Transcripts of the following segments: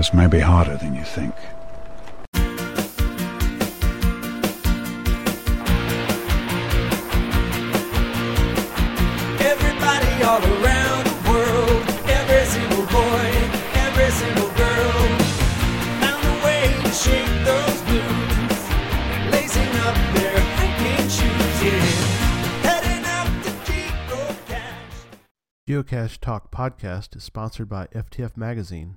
This may be harder than you think. Everybody all around the world, every single boy, every single girl, found a way to shake those blues, lacing up their hiking shoes, yeah, heading up to Geocache. Geocache Talk podcast is sponsored by FTF Magazine.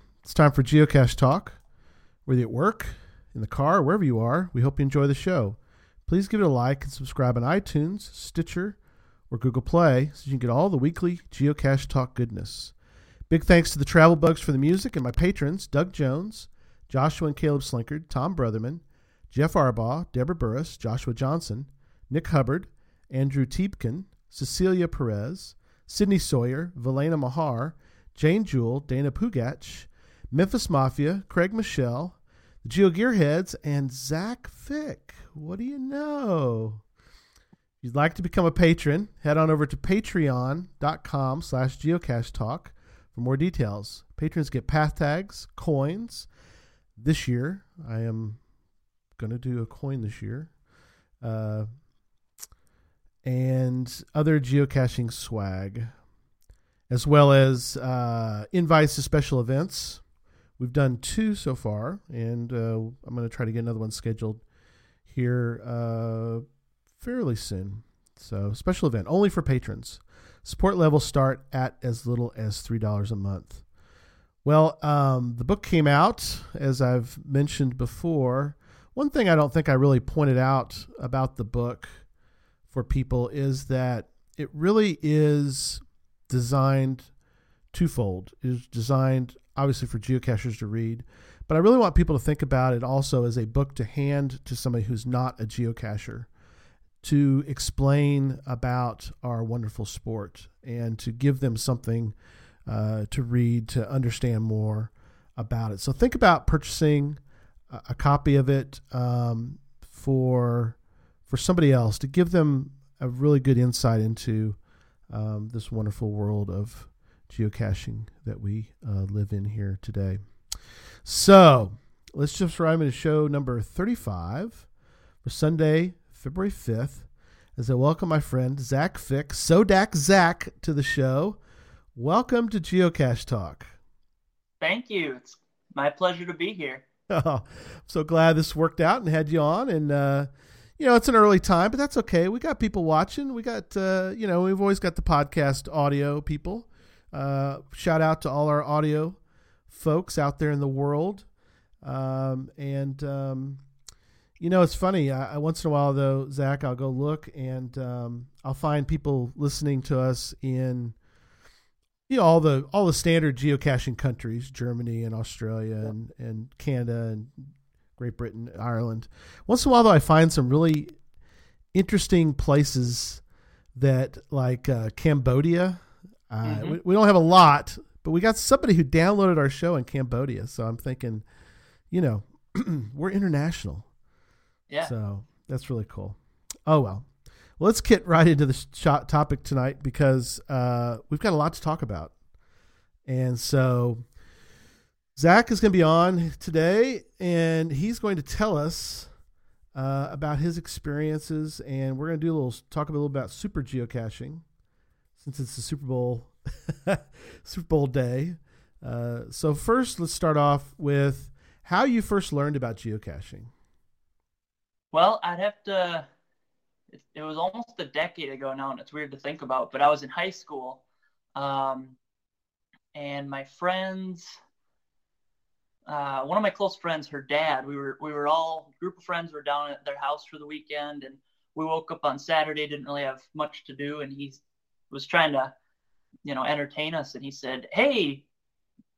it's time for Geocache Talk. Whether you're at work, in the car, wherever you are, we hope you enjoy the show. Please give it a like and subscribe on iTunes, Stitcher, or Google Play so you can get all the weekly Geocache Talk goodness. Big thanks to the Travel Bugs for the music and my patrons Doug Jones, Joshua and Caleb Slinkard, Tom Brotherman, Jeff Arbaugh, Deborah Burris, Joshua Johnson, Nick Hubbard, Andrew Tiepkin, Cecilia Perez, Sydney Sawyer, Valena Mahar, Jane Jewell, Dana Pugach, Memphis Mafia, Craig Michelle, the Geo Gearheads, and Zach Fick. What do you know? If you'd like to become a patron, head on over to patreon.com slash geocache talk for more details. Patrons get path tags, coins. This year, I am going to do a coin this year. Uh, and other geocaching swag, as well as uh, invites to special events. We've done two so far, and uh, I'm going to try to get another one scheduled here uh, fairly soon. So, special event only for patrons. Support levels start at as little as $3 a month. Well, um, the book came out, as I've mentioned before. One thing I don't think I really pointed out about the book for people is that it really is designed twofold. It is designed obviously for geocachers to read, but I really want people to think about it also as a book to hand to somebody who's not a geocacher to explain about our wonderful sport and to give them something uh, to read to understand more about it. So think about purchasing a, a copy of it um, for for somebody else to give them a really good insight into um, this wonderful world of geocaching that we uh, live in here today. So let's just right into show number 35 for Sunday, February 5th, as I welcome my friend Zach Fick, Sodak Zach, to the show. Welcome to Geocache Talk. Thank you. It's my pleasure to be here. Oh, I'm so glad this worked out and had you on. And, uh, you know, it's an early time, but that's okay. We got people watching. We got, uh, you know, we've always got the podcast audio people. Uh, shout out to all our audio folks out there in the world. Um, and, um, you know, it's funny. I, I, once in a while, though, Zach, I'll go look and um, I'll find people listening to us in, you know, all the all the standard geocaching countries, Germany and Australia yep. and, and Canada and Great Britain, Ireland. Once in a while, though, I find some really interesting places that, like uh, Cambodia. Uh, mm-hmm. we, we don't have a lot, but we got somebody who downloaded our show in Cambodia. So I'm thinking, you know, we're international. Yeah. So that's really cool. Oh well. well let's get right into the shot topic tonight because uh, we've got a lot to talk about, and so Zach is going to be on today, and he's going to tell us uh, about his experiences, and we're going to do a little talk a little about super geocaching, since it's the Super Bowl Super Bowl day. Uh, so first, let's start off with how you first learned about geocaching. Well, I'd have to. It, it, was almost a decade ago now, and it's weird to think about. But I was in high school, um, and my friends, uh, one of my close friends, her dad, we were we were all group of friends were down at their house for the weekend, and we woke up on Saturday, didn't really have much to do, and he was trying to, you know, entertain us, and he said, "Hey,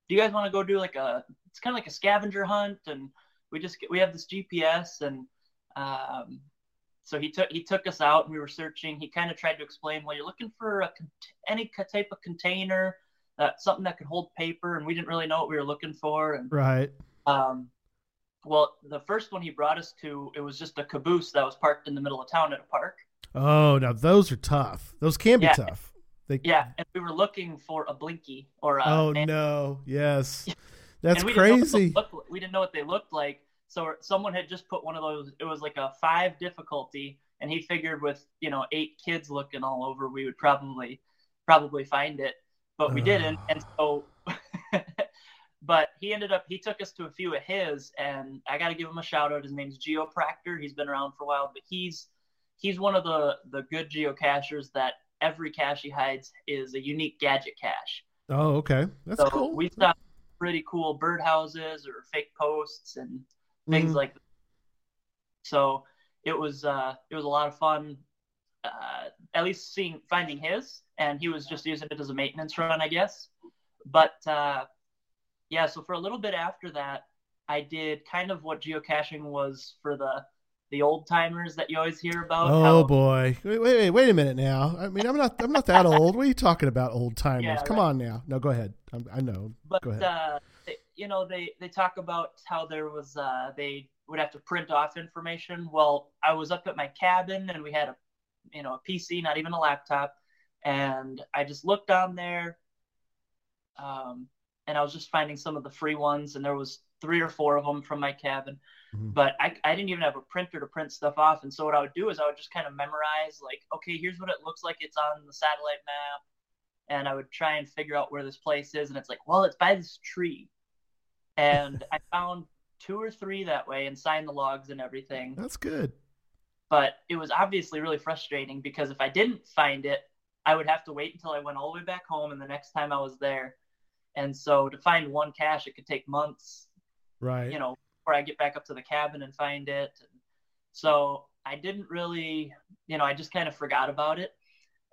do you guys want to go do like a it's kind of like a scavenger hunt, and we just we have this GPS, and um, so he took he took us out, and we were searching. He kind of tried to explain, well, you're looking for a any type of container, uh, something that could hold paper, and we didn't really know what we were looking for, and Right. um, well, the first one he brought us to, it was just a caboose that was parked in the middle of town at a park. Oh, now those are tough. Those can be Yeah. tough. They, Yeah, and we were looking for a blinky or a. Oh and- no. Yes. That's we Didn't crazy. looked- we didn't know what they looked like. So someone had just put one of those. It was like a five difficulty, and he figured with you know eight kids looking all over, we would probably probably find it, but we didn't. Ah. And so, but he ended up he took us to a few of his, and I got to give him a shout out. His name's Geo Proctor. He's been around for a while, but he's he's one of the the good geocachers that every cache he hides is a unique gadget cache. Oh, okay. That's so cool. we saw pretty cool birdhouses or fake posts and things Mhm. like that. So it was uh, it was a lot of fun. Uh, at least seeing finding his, and he was just using it as a maintenance run, I guess. But uh, yeah, so for a little bit after that, I did kind of what geocaching was for the the old timers that you always hear about. Oh how- boy! Wait, wait, wait, a minute now. I mean, I'm not, I'm not that old. What are you talking about, old timers? Yeah, Come right. on now. No, go ahead. I'm, I know. but uh, they, you know they they talk about how there was uh, they would have to print off information. Well, I was up at my cabin and we had a you know a PC, not even a laptop, and I just looked on there, um, and I was just finding some of the free ones, and there was three or four of them from my cabin. Mhm. But I, I didn't even have a printer to print stuff off, and so what I would do is I would just kind of memorize like, okay, here's what it looks like it's on the satellite map, and I would try and figure out where this place is, and it's like, well, it's by this tree, and I found two or three that way and signed the logs and everything. That's good. But it was obviously really frustrating because if I didn't find it, I would have to wait until I went all the way back home and the next time I was there. And so to find one cache, it could take months, Right. you know, before I get back up to the cabin and find it. So I didn't really, you know, I just kind of forgot about it.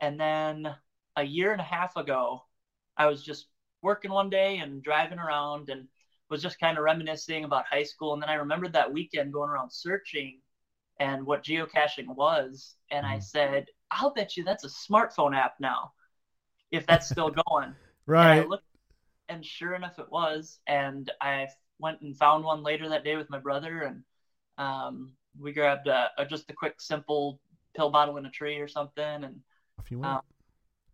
And then a year and a half ago, I was just working one day and driving around and was just kind of reminiscing about high school. And then I remembered that weekend going around searching and what geocaching was. And I Mhm. said, I'll bet you that's a smartphone app now, if that's still going. And I right. looked, and sure enough, it was. And I went and found one later that day with my brother, and um, we grabbed a, a, just a quick, simple pill bottle in a tree or something. And If you want. um,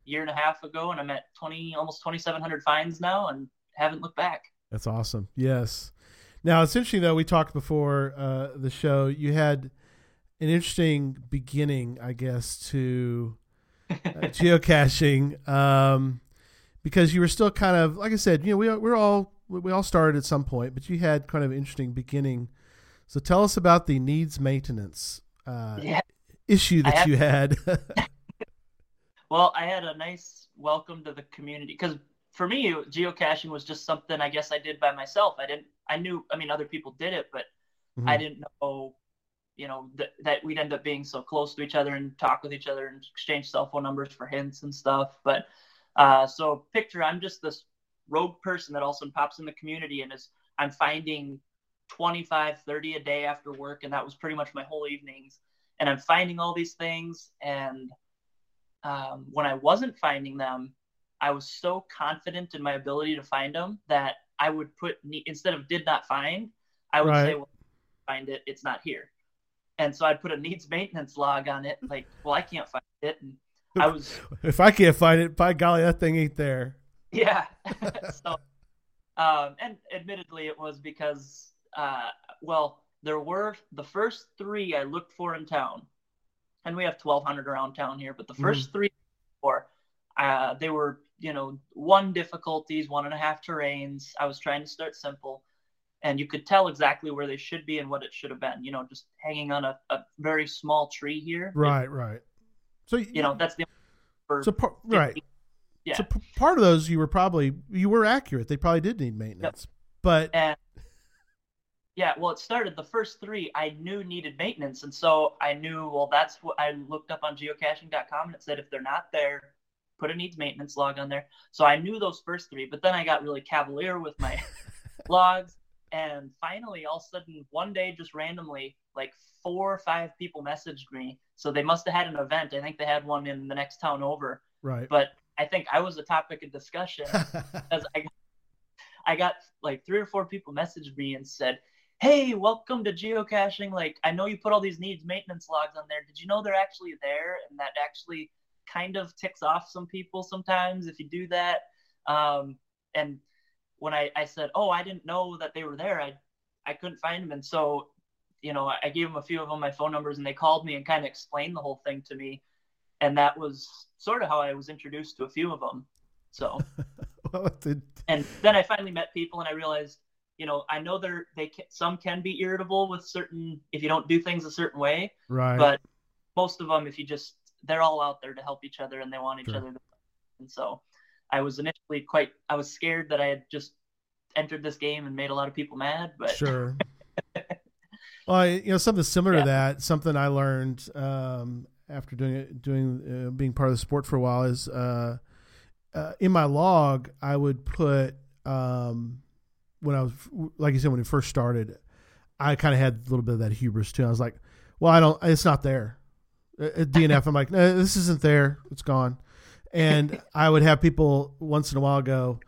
year and a half ago, and I'm at 20, almost 2,700 finds now, and haven't looked back. That's awesome. Yes. Now it's interesting though. We talked before uh, the show. You had an interesting beginning, I guess, to uh, geocaching um, because you were still kind of like I said. You know, we we're all we all started at some point, but you had kind of an interesting beginning. So tell us about the needs maintenance uh, Yeah. issue that have- you had. Well, I had a nice welcome to the community because for me, geocaching was just something I guess I did by myself. I didn't, I knew, I mean, other people did it, but Mhm. I didn't know, you know, that, that we'd end up being so close to each other and talk with each other and exchange cell phone numbers for hints and stuff. But uh, so picture I'm just this rogue person that also pops in the community and is I'm finding 25, 30 a day after work, and that was pretty much my whole evenings. And I'm finding all these things, and um, when I wasn't finding them, I was so confident in my ability to find them that I would put instead of did not find, I would say, well, find it, it's not here. And so I'd put a needs maintenance log on it, like, well, I can't find it. And I was, if I can't find it, by golly, that thing ain't there. yeah. so, um, and admittedly, it was because, uh, well, there were the first three I looked for in town, and we have 1,200 around town here, but the 1st three, or uh, they were, you know, one difficulties, one and a half terrains. I was trying to start simple, and you could tell exactly where they should be and what it should have been. You know, just hanging on a, a very small tree here. Right, right. So You know, that's the so par- right. Yeah. So p- part of those you were probably you were accurate. They probably did need maintenance, but And yeah, well, it started the first three I knew needed maintenance. And so I knew, well, that's what I looked up on geocaching.com and it said if they're not there, put a needs maintenance log on there. So I knew those first three, but then I got really cavalier with my logs. And finally, all of a sudden, one day, just randomly, like four or five people messaged me. So they must have had an event. I think they had one in the next town over. Right. But I think I was a topic of discussion because I, I got like three or four people messaged me and said, "Hey, welcome to geocaching. Like, I know you put all these needs maintenance logs on there. Did you know they're actually there? And that actually kind of ticks off some people sometimes if you do that." Um, and when I, I said, "Oh, I didn't know that they were there," I I couldn't find them, and so you know I gave them a few of them my phone numbers, and they called me and kind of explained the whole thing to me, and that was sort of how I was introduced to a few of them. So well, and then I finally met people, and I realized, you know, I know they're they can, some can be irritable with certain if you don't do things a certain way, right. but most of them, if you just they're all out there to help each other and they want each Sure. other. To, and so I was initially quite I was scared that I had just entered this game and made a lot of people mad, but Sure. well, I, you know, something similar Yeah. to that. Something I learned um, after doing it, doing uh, being part of the sport for a while is uh, uh, in my log. I would put um, when I was, like you said, when we first started, I kind of had a little bit of that hubris too. I was like, "Well, I don't. It's not there." At at DNF, I'm like, "No, this isn't there. It's gone." And I would have people once in a while go,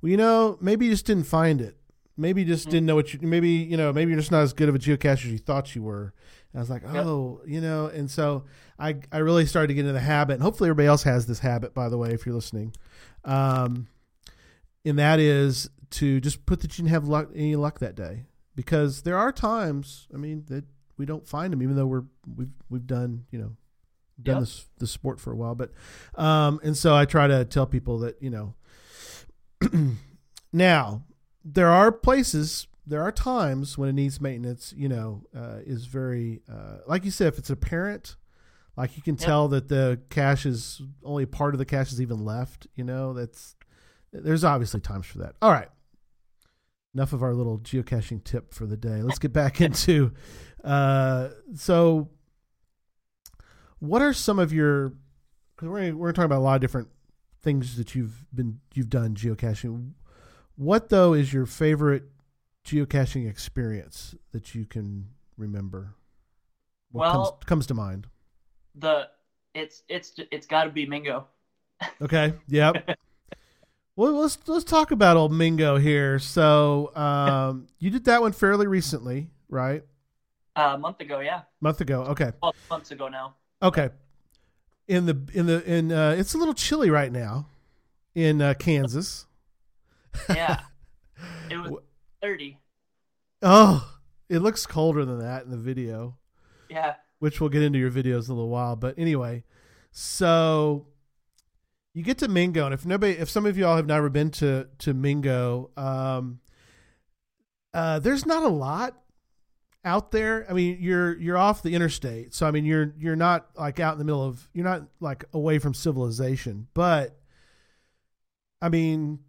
"Well, you know, maybe you just didn't find it." maybe you just Mhm. didn't know what you maybe you know maybe you're just not as good of a geocacher as you thought you were and i was like Yep. oh you know and so i i really started to get into the habit and hopefully everybody else has this habit by the way if you're listening um and that is to just put that you didn't have luck any luck that day because there are times i mean that we don't find them even though we're we've we've done you know done Yep. this this sport for a while but um and so i try to tell people that you know now there are places there are times when it needs maintenance you know uh, is very uh, like you said if it's apparent like you can Yep. tell that the cache is only part of the cache is even left you know that's there's obviously times for that all right enough of our little geocaching tip for the day let's get back into uh, so what are some of your because we're, we're talking about a lot of different things that you've been you've done geocaching what though is your favorite geocaching experience that you can remember? What Well- comes, comes to mind? the it's it's it's got to be Mingo. Okay. Yep. well, let's let's talk about old Mingo here. So, um, you did that one fairly recently, right? Uh, a month ago, yeah, month ago. Okay. well, months ago now. Okay. In the in the in uh, it's a little chilly right now in uh, Kansas. Yeah, it was thirty. Oh, it looks colder than that in the video. Yeah, which we'll get into your videos in a little while. But anyway, so you get to Mingo, and if nobody, if some of y'all have never been to to Mingo, um, uh, there's not a lot out there. I mean, you're you're off the interstate, so I mean, you're you're not like out in the middle of, you're not like away from civilization, but I mean,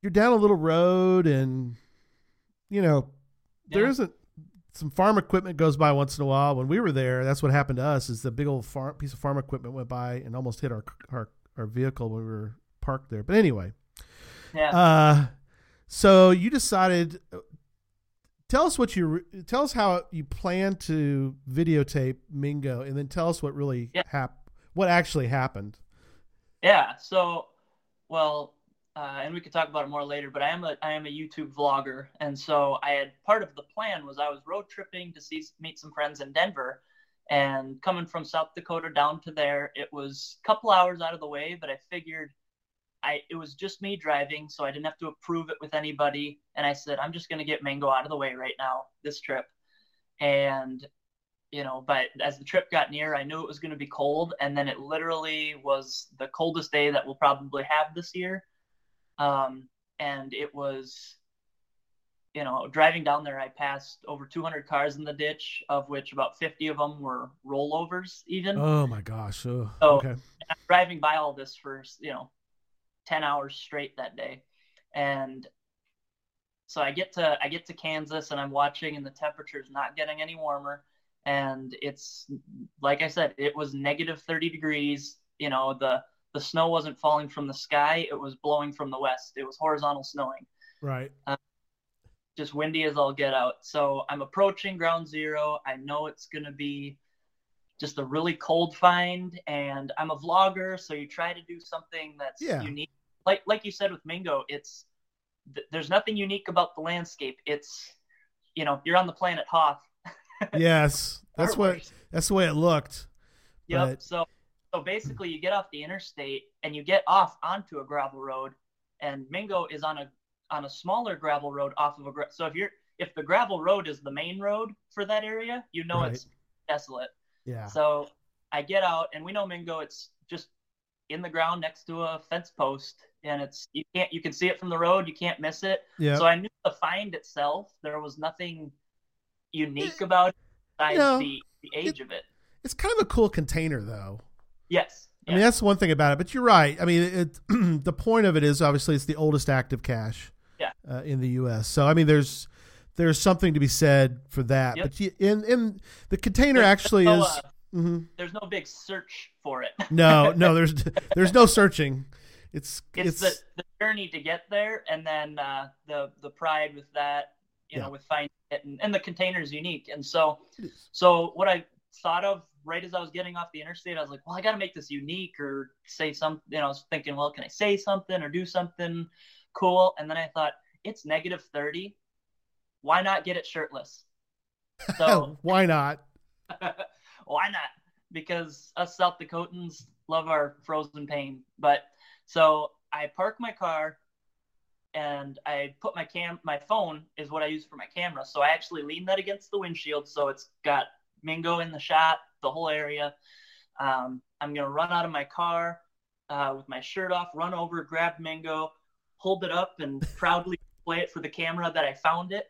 you're down a little road, and you know, there Yeah. isn't some farm equipment goes by once in a while. When we were there, that's what happened to us. Is the big old farm piece of farm equipment went by and almost hit our our, our vehicle when we were parked there. But anyway, yeah. uh, so you decided. Tell us what you tell us how you plan to videotape Mingo, and then tell us what really Yeah. hap- what actually happened. Yeah. So, well, uh, and we could talk about it more later. But I am a I am a YouTube vlogger, and so I had part of the plan was I was road tripping to see meet some friends in Denver, and coming from South Dakota down to there, it was a couple hours out of the way. But I figured. I, it was just me driving, so I didn't have to approve it with anybody. And I said, I'm just going to get Mingo out of the way right now, this trip. And you know, but as the trip got near, I knew it was going to be cold, and then it literally was the coldest day that we'll probably have this year. Um, and it was, you know, driving down there, I passed over 200 cars in the ditch, of which about 50 of them were rollovers, even. Oh my gosh! Oh, So- okay. Driving by all this for you know 10 hours straight that day and so i get to i get to kansas and i'm watching and the temperature's not getting any warmer and it's like i said it was negative 30 degrees you know the the snow wasn't falling from the sky it was blowing from the west it was horizontal snowing Right. Um, just windy as all get out. So I'm approaching ground zero. I know it's going to be just a really cold find, and I'm a vlogger, so you try to do something that's Yeah. unique. Like like you said with Mingo, it's th- there's nothing unique about the landscape. It's you know you're on the planet Hoth. Yes, that's what that's the way it looked. Yep. But- So so basically, you get off the interstate and you get off onto a gravel road, and Mingo is on a on a smaller gravel road off of a gra- so if you're if the gravel road is the main road for that area, you know Right. it's desolate. Yeah. So I get out, and we know Mingo. It's just in the ground next to a fence post, and it's you can't you can see it from the road. You can't miss it. Yeah. So I knew the find itself. There was nothing unique about it besides No. the, the age of it. it's kind of a cool container though. Yes. I mean, that's one thing about it. But you're right. I mean, it, the point of it is obviously it's the oldest active cache Yeah. uh, in the U.S. So I mean, there's there's something to be said for that. Yep. But in in the container There's actually no, is. uh, mhm. there's no big search for it. No, no, there's there's no searching. It's It's, it's, the, the journey to get there, and then uh, the the pride with that, you Yeah. know, with finding it, and, and the container is unique. And so, so what I thought of right as I was getting off the interstate, I was like, well, I got to make this unique or say something. You know, I was thinking, well, can I say something or do something cool? And then I thought, it's negative thirty. Why not get it shirtless? So why not? why not? Because us South Dakotans love our frozen pain. But so I park my car and I put my cam my phone is what I use for my camera. So I actually lean that against the windshield so it's got Mingo in the shot, the whole area. Um, I'm gonna run out of my car uh, with my shirt off, run over, grab Mingo, hold it up, and proudly display it for the camera that I found it.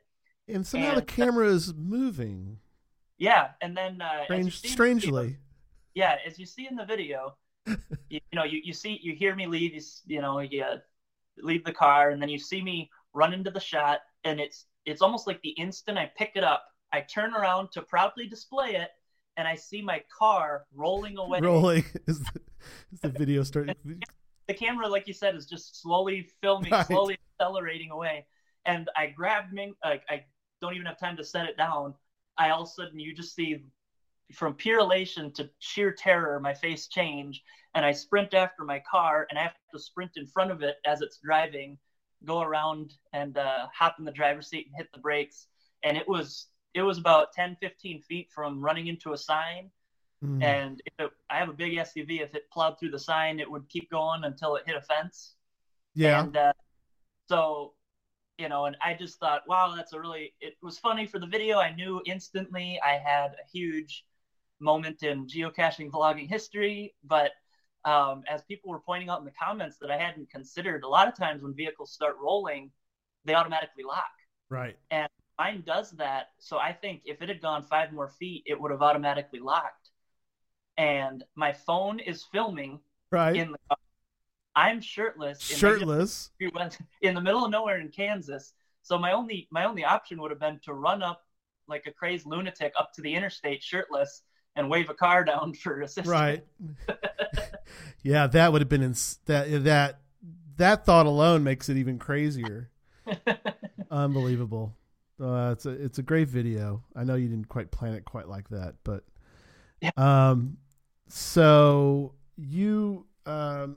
And somehow the camera is moving. Yeah, and then uh, Strange, in video- strangely. yeah, as you see in the video, you, you know, you, you see, you hear me leave, you, you know, you leave the car, and then you see me run into the shot, and it's it's almost like the instant I pick it up, I turn around to proudly display it, and I see my car rolling away. Rolling is the, is the video starting. The camera, like you said, is just slowly filming, Right. slowly accelerating away, and I grabbed Ming. Like I don't even have time to set it down. I all of a sudden you just see from pure elation to sheer terror, my face change, and I sprint after my car, and I have to sprint in front of it as it's driving, go around and uh, hop in the driver's seat and hit the brakes. And it was it was about 10, 15 feet from running into a sign. Mm. And if it, I have a big SUV, if it plowed through the sign, it would keep going until it hit a fence. yeah. And uh, so, you know, and I just thought, wow, that's a really, it was funny for the video. I knew instantly I had a huge moment in geocaching vlogging history. But um, as people were pointing out in the comments that I hadn't considered, a lot of times when vehicles start rolling, they automatically lock. right. And mine does that. So I think if it had gone five more feet, it would have automatically locked. And my phone is filming Right. in the car. I'm shirtless. in Shirtless. we went in the middle of nowhere in Kansas. So my only my only option would have been to run up like a crazed lunatic up to the interstate shirtless and wave a car down for assistance. Right. yeah, that would have been ins- that that that thought alone makes it even crazier. Unbelievable. Uh, it's a it's a great video. I know you didn't quite plan it quite like that, but um, so you um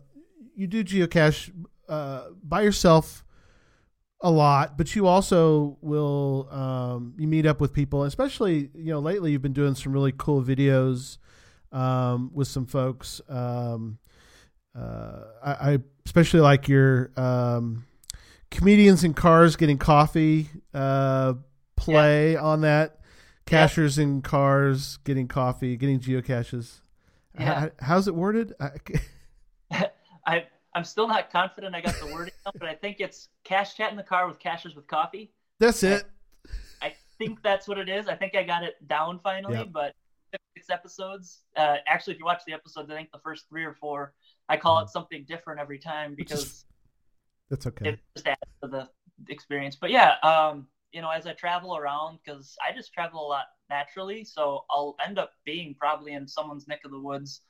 you do geocache uh by yourself a lot, but you also will um you meet up with people, especially you know lately you've been doing some really cool videos um with some folks. Um, uh, I, I especially like your um comedians in cars getting coffee uh, play on that. Cachers in cars getting coffee, getting geocaches. Yeah. H- how's it worded? I, I I'm still not confident I got the wording but I think it's cache chat in the car with cachers with coffee. that's it. I think that's what it is. I think I got it down finally, Yep. but six episodes. Uh, actually, if you watch the episodes, I think the first three or four, I call it something different every time because That's okay. it just adds to the experience. But yeah, um, you know, as I travel around, because I just travel a lot naturally, so I'll end up being probably in someone's neck of the woods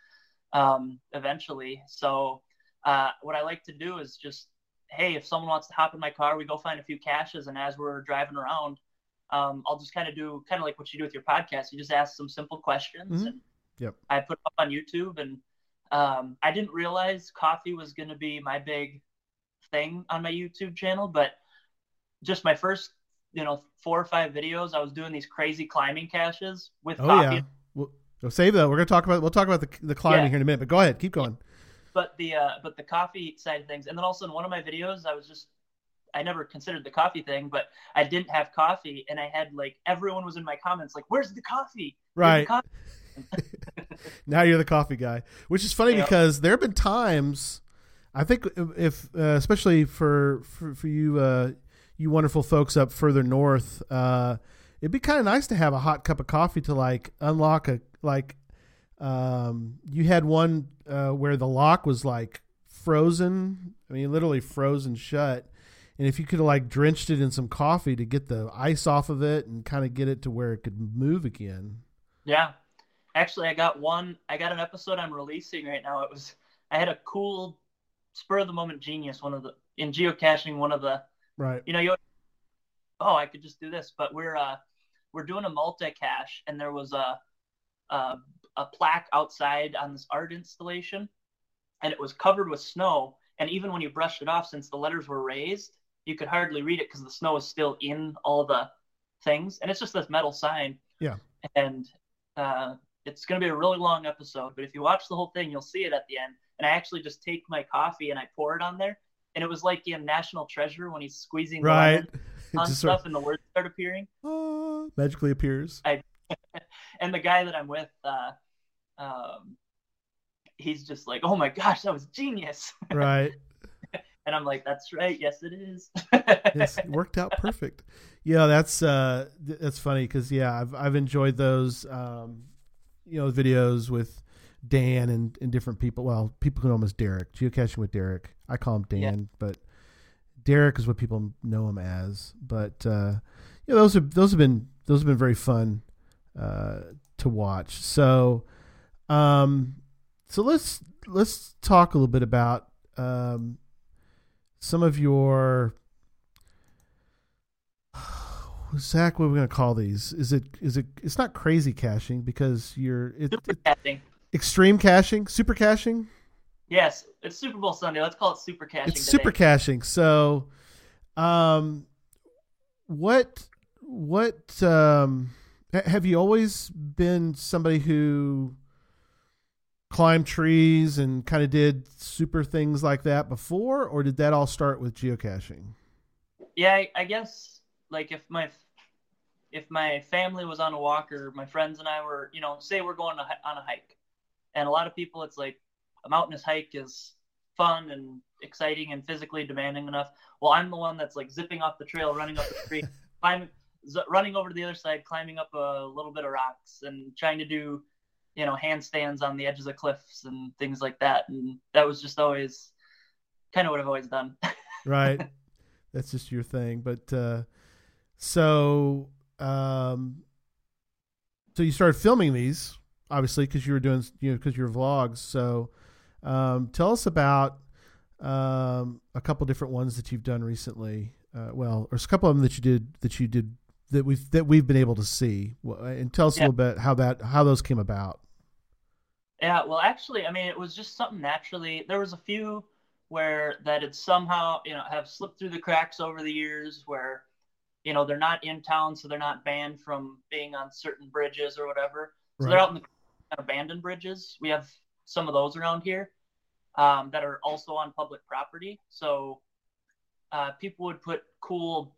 um, eventually. So uh, what I like to do is just hey, if someone wants to hop in my car, we go find a few caches, and as we're driving around, um, I'll just kind of do kind of like what you do with your podcast. You just ask some simple questions, Mhm. and Yep. I put up on YouTube. And um, I didn't realize coffee was going to be my big thing on my YouTube channel, but just my first, you know, four or five videos, I was doing these crazy climbing caches with Oh coffee. yeah. We'll, we'll save that. We're gonna talk about. We'll talk about the the climbing Yeah. here in a minute. But go ahead. Keep going. But the uh, but the coffee side of things, and then also in one of my videos, I was just I never considered the coffee thing, but I didn't have coffee, and I had like everyone was in my comments like, "Where's the coffee?" Where's the Right. coffee?" now you're the coffee guy, which is funny Yeah. because there have been times, I think, if uh, especially for for, for you uh, you wonderful folks up further north, uh, it'd be kind of nice to have a hot cup of coffee to like unlock a like. Um, you had one uh, where the lock was like frozen. I mean, literally frozen shut. And if you could have like drenched it in some coffee to get the ice off of it and kind of get it to where it could move again. Yeah, actually, I got one. I got an episode I'm releasing right now. It was I had a cool spur of the moment genius. One of the in geocaching, one of the Right. you know you oh I could just do this, but we're uh we're doing a multi cache, and there was a, a a plaque outside on this art installation, and it was covered with snow. And even when you brushed it off, since the letters were raised, you could hardly read it because the snow was still in all the things. And it's just this metal sign. Yeah. And uh, it's going to be a really long episode, but if you watch the whole thing, you'll see it at the end. And I actually just take my coffee and I pour it on there. And it was like in National Treasure when he's squeezing Right. on stuff sort of and the words start appearing. ah, magically appears. I, and the guy that I'm with, uh, um, he's just like, "Oh my gosh, that was genius!" right. And I'm like, "That's right, yes, it is." Yes, it worked out perfect. Yeah, that's uh, that's funny because yeah, I've I've enjoyed those um, you know videos with Dan and, and different people. Well, people who know him as Derek, geocaching with Derek. I call him Dan, Yeah. but Derek is what people know him as. But uh, yeah, those have those have been those have been very fun uh, to watch. So, um, so let's let's talk a little bit about um, some of your Zach. What are we going to call these? Is it is it? It's not crazy caching because you're it, Super it- caching. extreme caching, super caching. Yes, it's Super Bowl Sunday. Let's call it super caching. It's today. super caching. So, um, what what um, have you always been somebody who climbed trees and kind of did super things like that before, or did that all start with geocaching? Yeah, I, I guess like if my if my family was on a walk or my friends and I were, you know, say we're going on a hike, and a lot of people, it's like a mountainous hike is fun and exciting and physically demanding enough. Well, I'm the one that's like zipping off the trail, running up the tree, climbing, z- running over to the other side, climbing up a little bit of rocks, and trying to do, you know, handstands on the edges of cliffs and things like that. And that was just always kind of what I've always done. right that's just your thing but uh so um so you started filming these obviously because you were doing you know because you're vlogs so um tell us about um a couple different ones that you've done recently uh well there's a couple of them that you did that you did that we've that we've been able to see and tell us Yeah. a little bit how that how those came about Yeah, well, actually, I mean, it was just something naturally. There was a few where that had somehow, you know, have slipped through the cracks over the years where, you know, they're not in town, so they're not banned from being on certain bridges or whatever. So they're out in the abandoned bridges. We have some of those around here um, that are also on public property. So uh, people would put cool,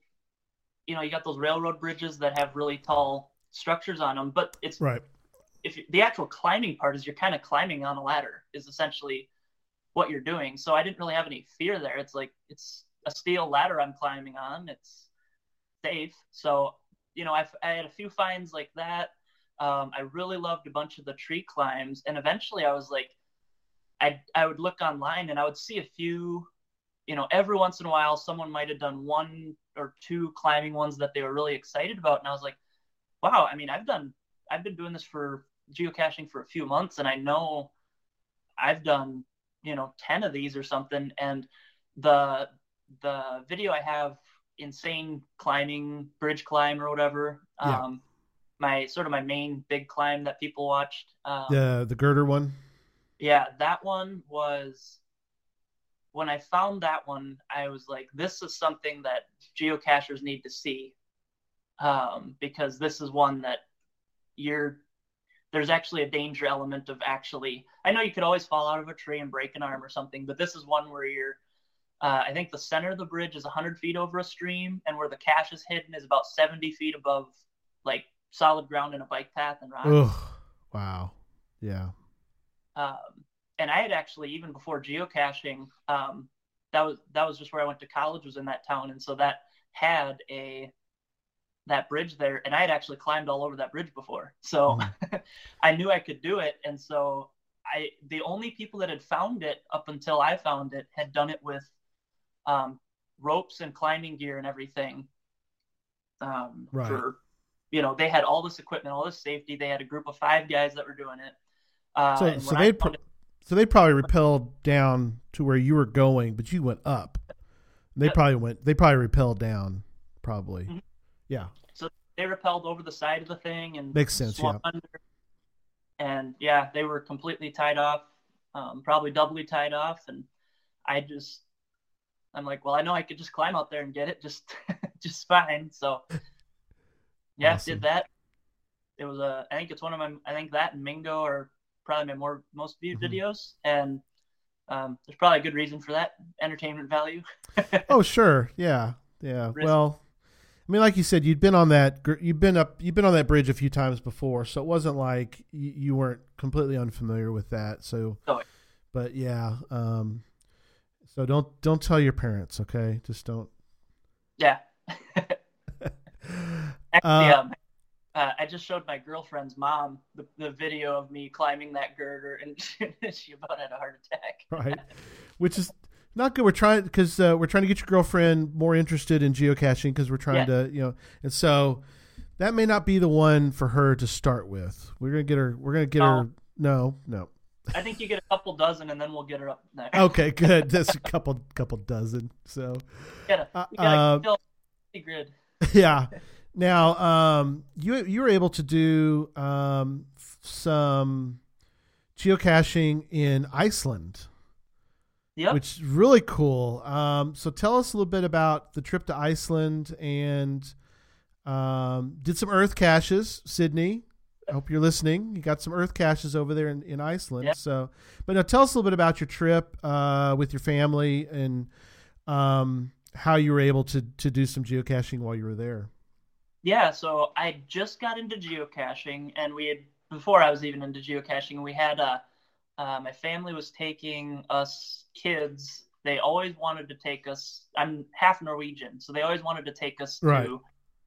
you know, you got those railroad bridges that have really tall structures on them, but it's right if you, the actual climbing part is you're kind of climbing on a ladder is essentially what you're doing. So I didn't really have any fear there. It's like it's a steel ladder I'm climbing on. It's safe. So you know I've, I had a few finds like that. Um, I really loved a bunch of the tree climbs, and eventually I was like, I I would look online and I would see a few. You know, every once in a while, someone might have done one or two climbing ones that they were really excited about, and I was like, wow. I mean, I've done I've been doing this for geocaching for a few months and I know I've done, you know, 10 of these or something and the the video I have, insane climbing, bridge climb or whatever. Yeah. Um, my sort of my main big climb that people watched. Um, The the girder one. yeah, that one was when I found that one, I was like, this is something that geocachers need to see. Um, because this is one that you're there's actually a danger element of actually I know you could always fall out of a tree and break an arm or something, but this is one where you're uh, I think the center of the bridge is 100 feet over a stream, and where the cache is hidden is about 70 feet above like solid ground and a bike path and rocks. Ugh. Wow. Yeah. Um, and I had actually even before geocaching, um, that was that was just where I went to college was in that town, and so that had a that bridge there, and I had actually climbed all over that bridge before, so I knew I could do it, and so I the only people that had found it up until I found it had done it with um, ropes and climbing gear and everything. Um, Right. For you know, they had all this equipment, all this safety. They had a group of five guys that were doing it. Uh, So so they pro- it- so they probably rappelled down to where you were going, but you went up. They probably went. They probably rappelled down. Probably. Mhm. Yeah. So they rappelled over the side of the thing and Makes sense, yeah. under. And yeah, they were completely tied off, um, probably doubly tied off. And I just, I'm like, well, I know I could just climb out there and get it just, just fine. So yeah, Awesome. did that. It was a, I think it's one of my, I think that and Mingo are probably my more most viewed Mhm. videos, and um, there's probably a good reason for that entertainment value. Oh sure. Yeah. Yeah. Well, I mean, like you said, you'd been on that you've been up. You've been on that bridge a few times before, so it wasn't like you, you weren't completely unfamiliar with that. So. But yeah. Um. So don't don't tell your parents, okay? Just don't. yeah. Actually, Uh, um, uh, I just showed my girlfriend's mom the, the video of me climbing that girder, and she about had a heart attack. right which is not good. We're trying because uh, we're trying to get your girlfriend more interested in geocaching because we're trying to you know and so that may not be the one for her to start with. We're gonna get her we're gonna get her no no. I think you get a couple dozen, and then we'll get her up there. okay good. That's a couple couple dozen so We gotta, uh, we uh, grid. yeah. Now um you you were able to do um f- some geocaching in iceland Yep. which is really cool. Um, so tell us a little bit about the trip to Iceland and um, did some Earth caches, Sydney. I hope you're listening. You got some Earth caches over there in, in Iceland. Yeah. So, but now tell us a little bit about your trip uh, with your family and um, how you were able to to do some geocaching while you were there. Yeah, so I just got into geocaching, and we had before I was even into geocaching, we had uh, uh, my family was taking us kids. They always wanted to take us. I'm half Norwegian, so they always wanted to take us Right. to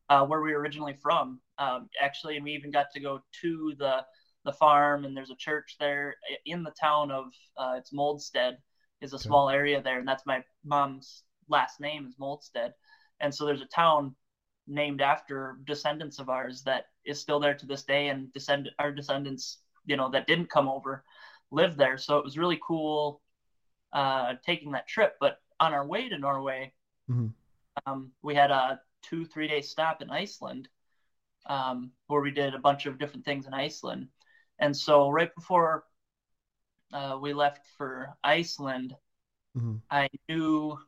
uh, where we were originally from. Um, actually, and we even got to go to the the farm, and there's a church there in the town of uh, it's Moldstead is a Okay. small area there, and that's my mom's last name is Moldstead, and so there's a town named after descendants of ours that is still there to this day and descend our descendants you know that didn't come over live there so it was really cool uh taking that trip but on our way to norway Mhm. um, we had a two three day stop in iceland um, where we did a bunch of different things in iceland and so right before uh, we left for iceland Mhm. I knew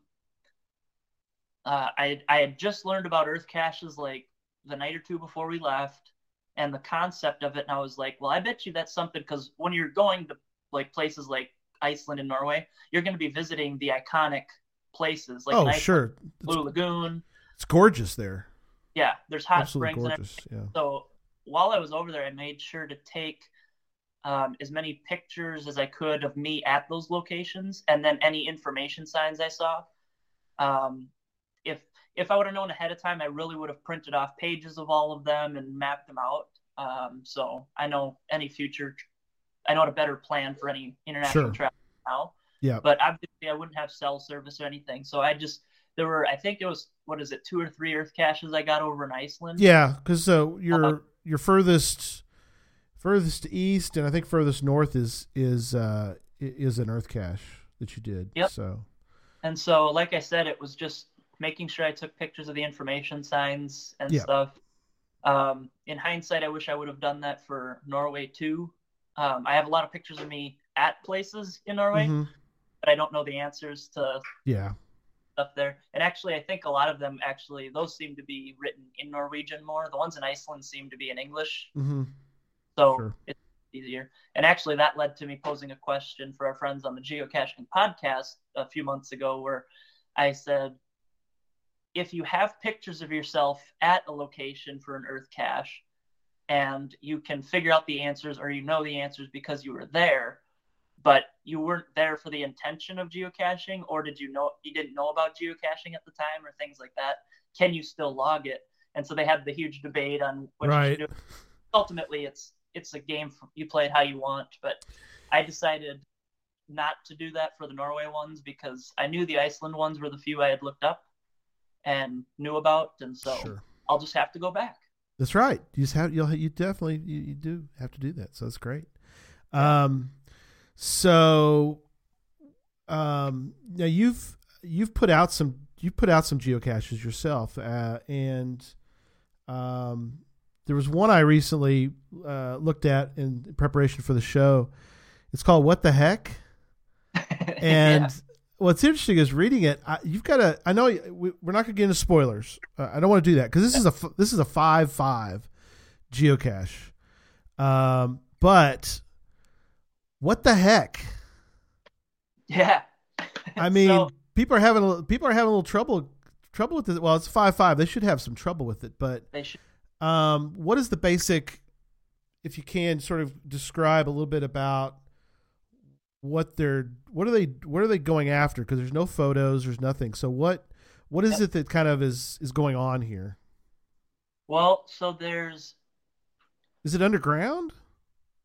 uh, I I had just learned about Earth caches like the night or two before we left, and the concept of it, and I was like, well, I bet you that's something because when you're going to like places like Iceland and Norway, you're going to be visiting the iconic places like oh, Iceland, sure, Blue Lagoon. it's gorgeous there. Yeah, there's hot Absolutely springs gorgeous. Yeah. so while I was over there, I made sure to take um, as many pictures as I could of me at those locations, and then any information signs I saw. Um, if if I would have known ahead of time, I really would have printed off pages of all of them and mapped them out. Um, so I know any future, I know what a better plan for any international Sure. travel now. Yeah. But obviously, I wouldn't have cell service or anything. So I just there were I think it was what is it two or three Earth caches I got over in Iceland. Yeah, because so your Uh-huh. your furthest furthest east and I think furthest north is is uh is an Earth cache that you did. Yep. So And so, like I said, it was just making sure I took pictures of the information signs and Yeah. stuff. Um, in hindsight, I wish I would have done that for Norway too. Um, I have a lot of pictures of me at places in Norway, Mhm. but I don't know the answers to Yeah. stuff there. And actually, I think a lot of them actually those seem to be written in Norwegian more. The ones in Iceland seem to be in English, hmm so Sure. it's easier. And actually, that led to me posing a question for our friends on the geocaching podcast a few months ago, where I said, if you have pictures of yourself at a location for an Earth cache, and you can figure out the answers, or you know the answers because you were there, but you weren't there for the intention of geocaching, or did you know you didn't know about geocaching at the time, or things like that? Can you still log it? And so they had the huge debate on what you Right. should do ultimately it's it's a game you play it how you want but i decided not to do that for the norway ones because i knew the iceland ones were the few i had looked up and knew about and so Sure. i'll just have to go back That's right. You just have you you definitely you, you do have to do that. So that's great. Um, so, um, now you've you've put out some you've put out some geocaches yourself, uh, and um, there was one I recently uh, looked at in preparation for the show. It's called "What the Heck," and. What's interesting is reading it. I, you've got to. I know we, we're not going to get into spoilers. Uh, I don't want to do that because this is a this is a five five geocache. Um, but what the heck? yeah I mean, So- people are having a, little- people are having a little trouble trouble with it. Well, it's five five. They should have some trouble with it. But they should um, what is the basic? If you can sort of describe a little bit about what they're what are they what are they going after? Because there's no photos, there's nothing. So what what is it that kind of is is going on here? well so there's Is it underground?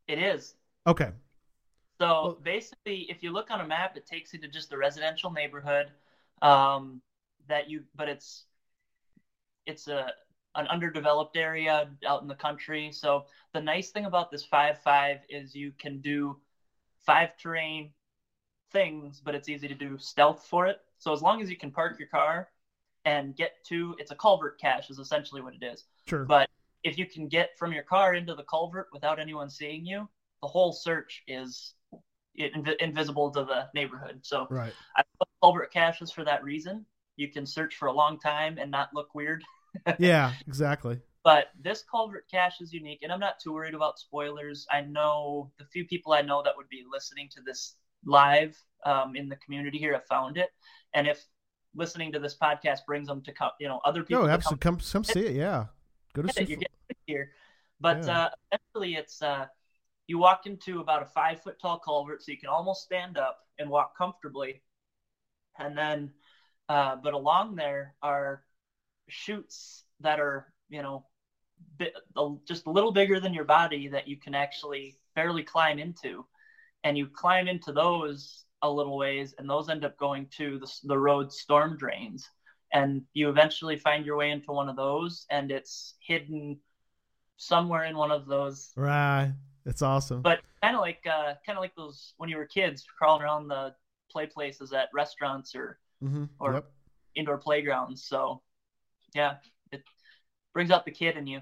it is Okay. So Well- basically, if you look on a map, it takes you to just a residential neighborhood. Um, that you, but it's it's a an underdeveloped area out in the country. So the nice thing about this five five is you can do five terrain things, but it's easy to do stealth for it. So as long as you can park your car and get to, it's a culvert cache is essentially what it is. Sure. But if you can get from your car into the culvert without anyone seeing you, the whole search is inv- invisible to the neighborhood. So right. I put culvert caches for that reason. You can search for a long time and not look weird. Yeah, exactly. But this culvert cache is unique, and I'm not too worried about spoilers. I know the few people I know that would be listening to this live um, in the community here have found it, and if listening to this podcast brings them to come, you know, other people No, absolutely. Come come see it. Yeah. Go to get it, see. you're getting it here. But Yeah. uh, essentially, it's uh, you walk into about a five foot tall culvert, so you can almost stand up and walk comfortably. And then, uh, but along there are chutes that are, you know, bit, just a little bigger than your body that you can actually barely climb into. And you climb into those a little ways, and those end up going to the, the road storm drains and you eventually find your way into one of those and it's hidden somewhere in one of those Right. That's awesome. but kind of like uh, kind of like those when you were kids crawling around the play places at restaurants or hmm or- Yep. indoor playgrounds so yeah brings out the kid in you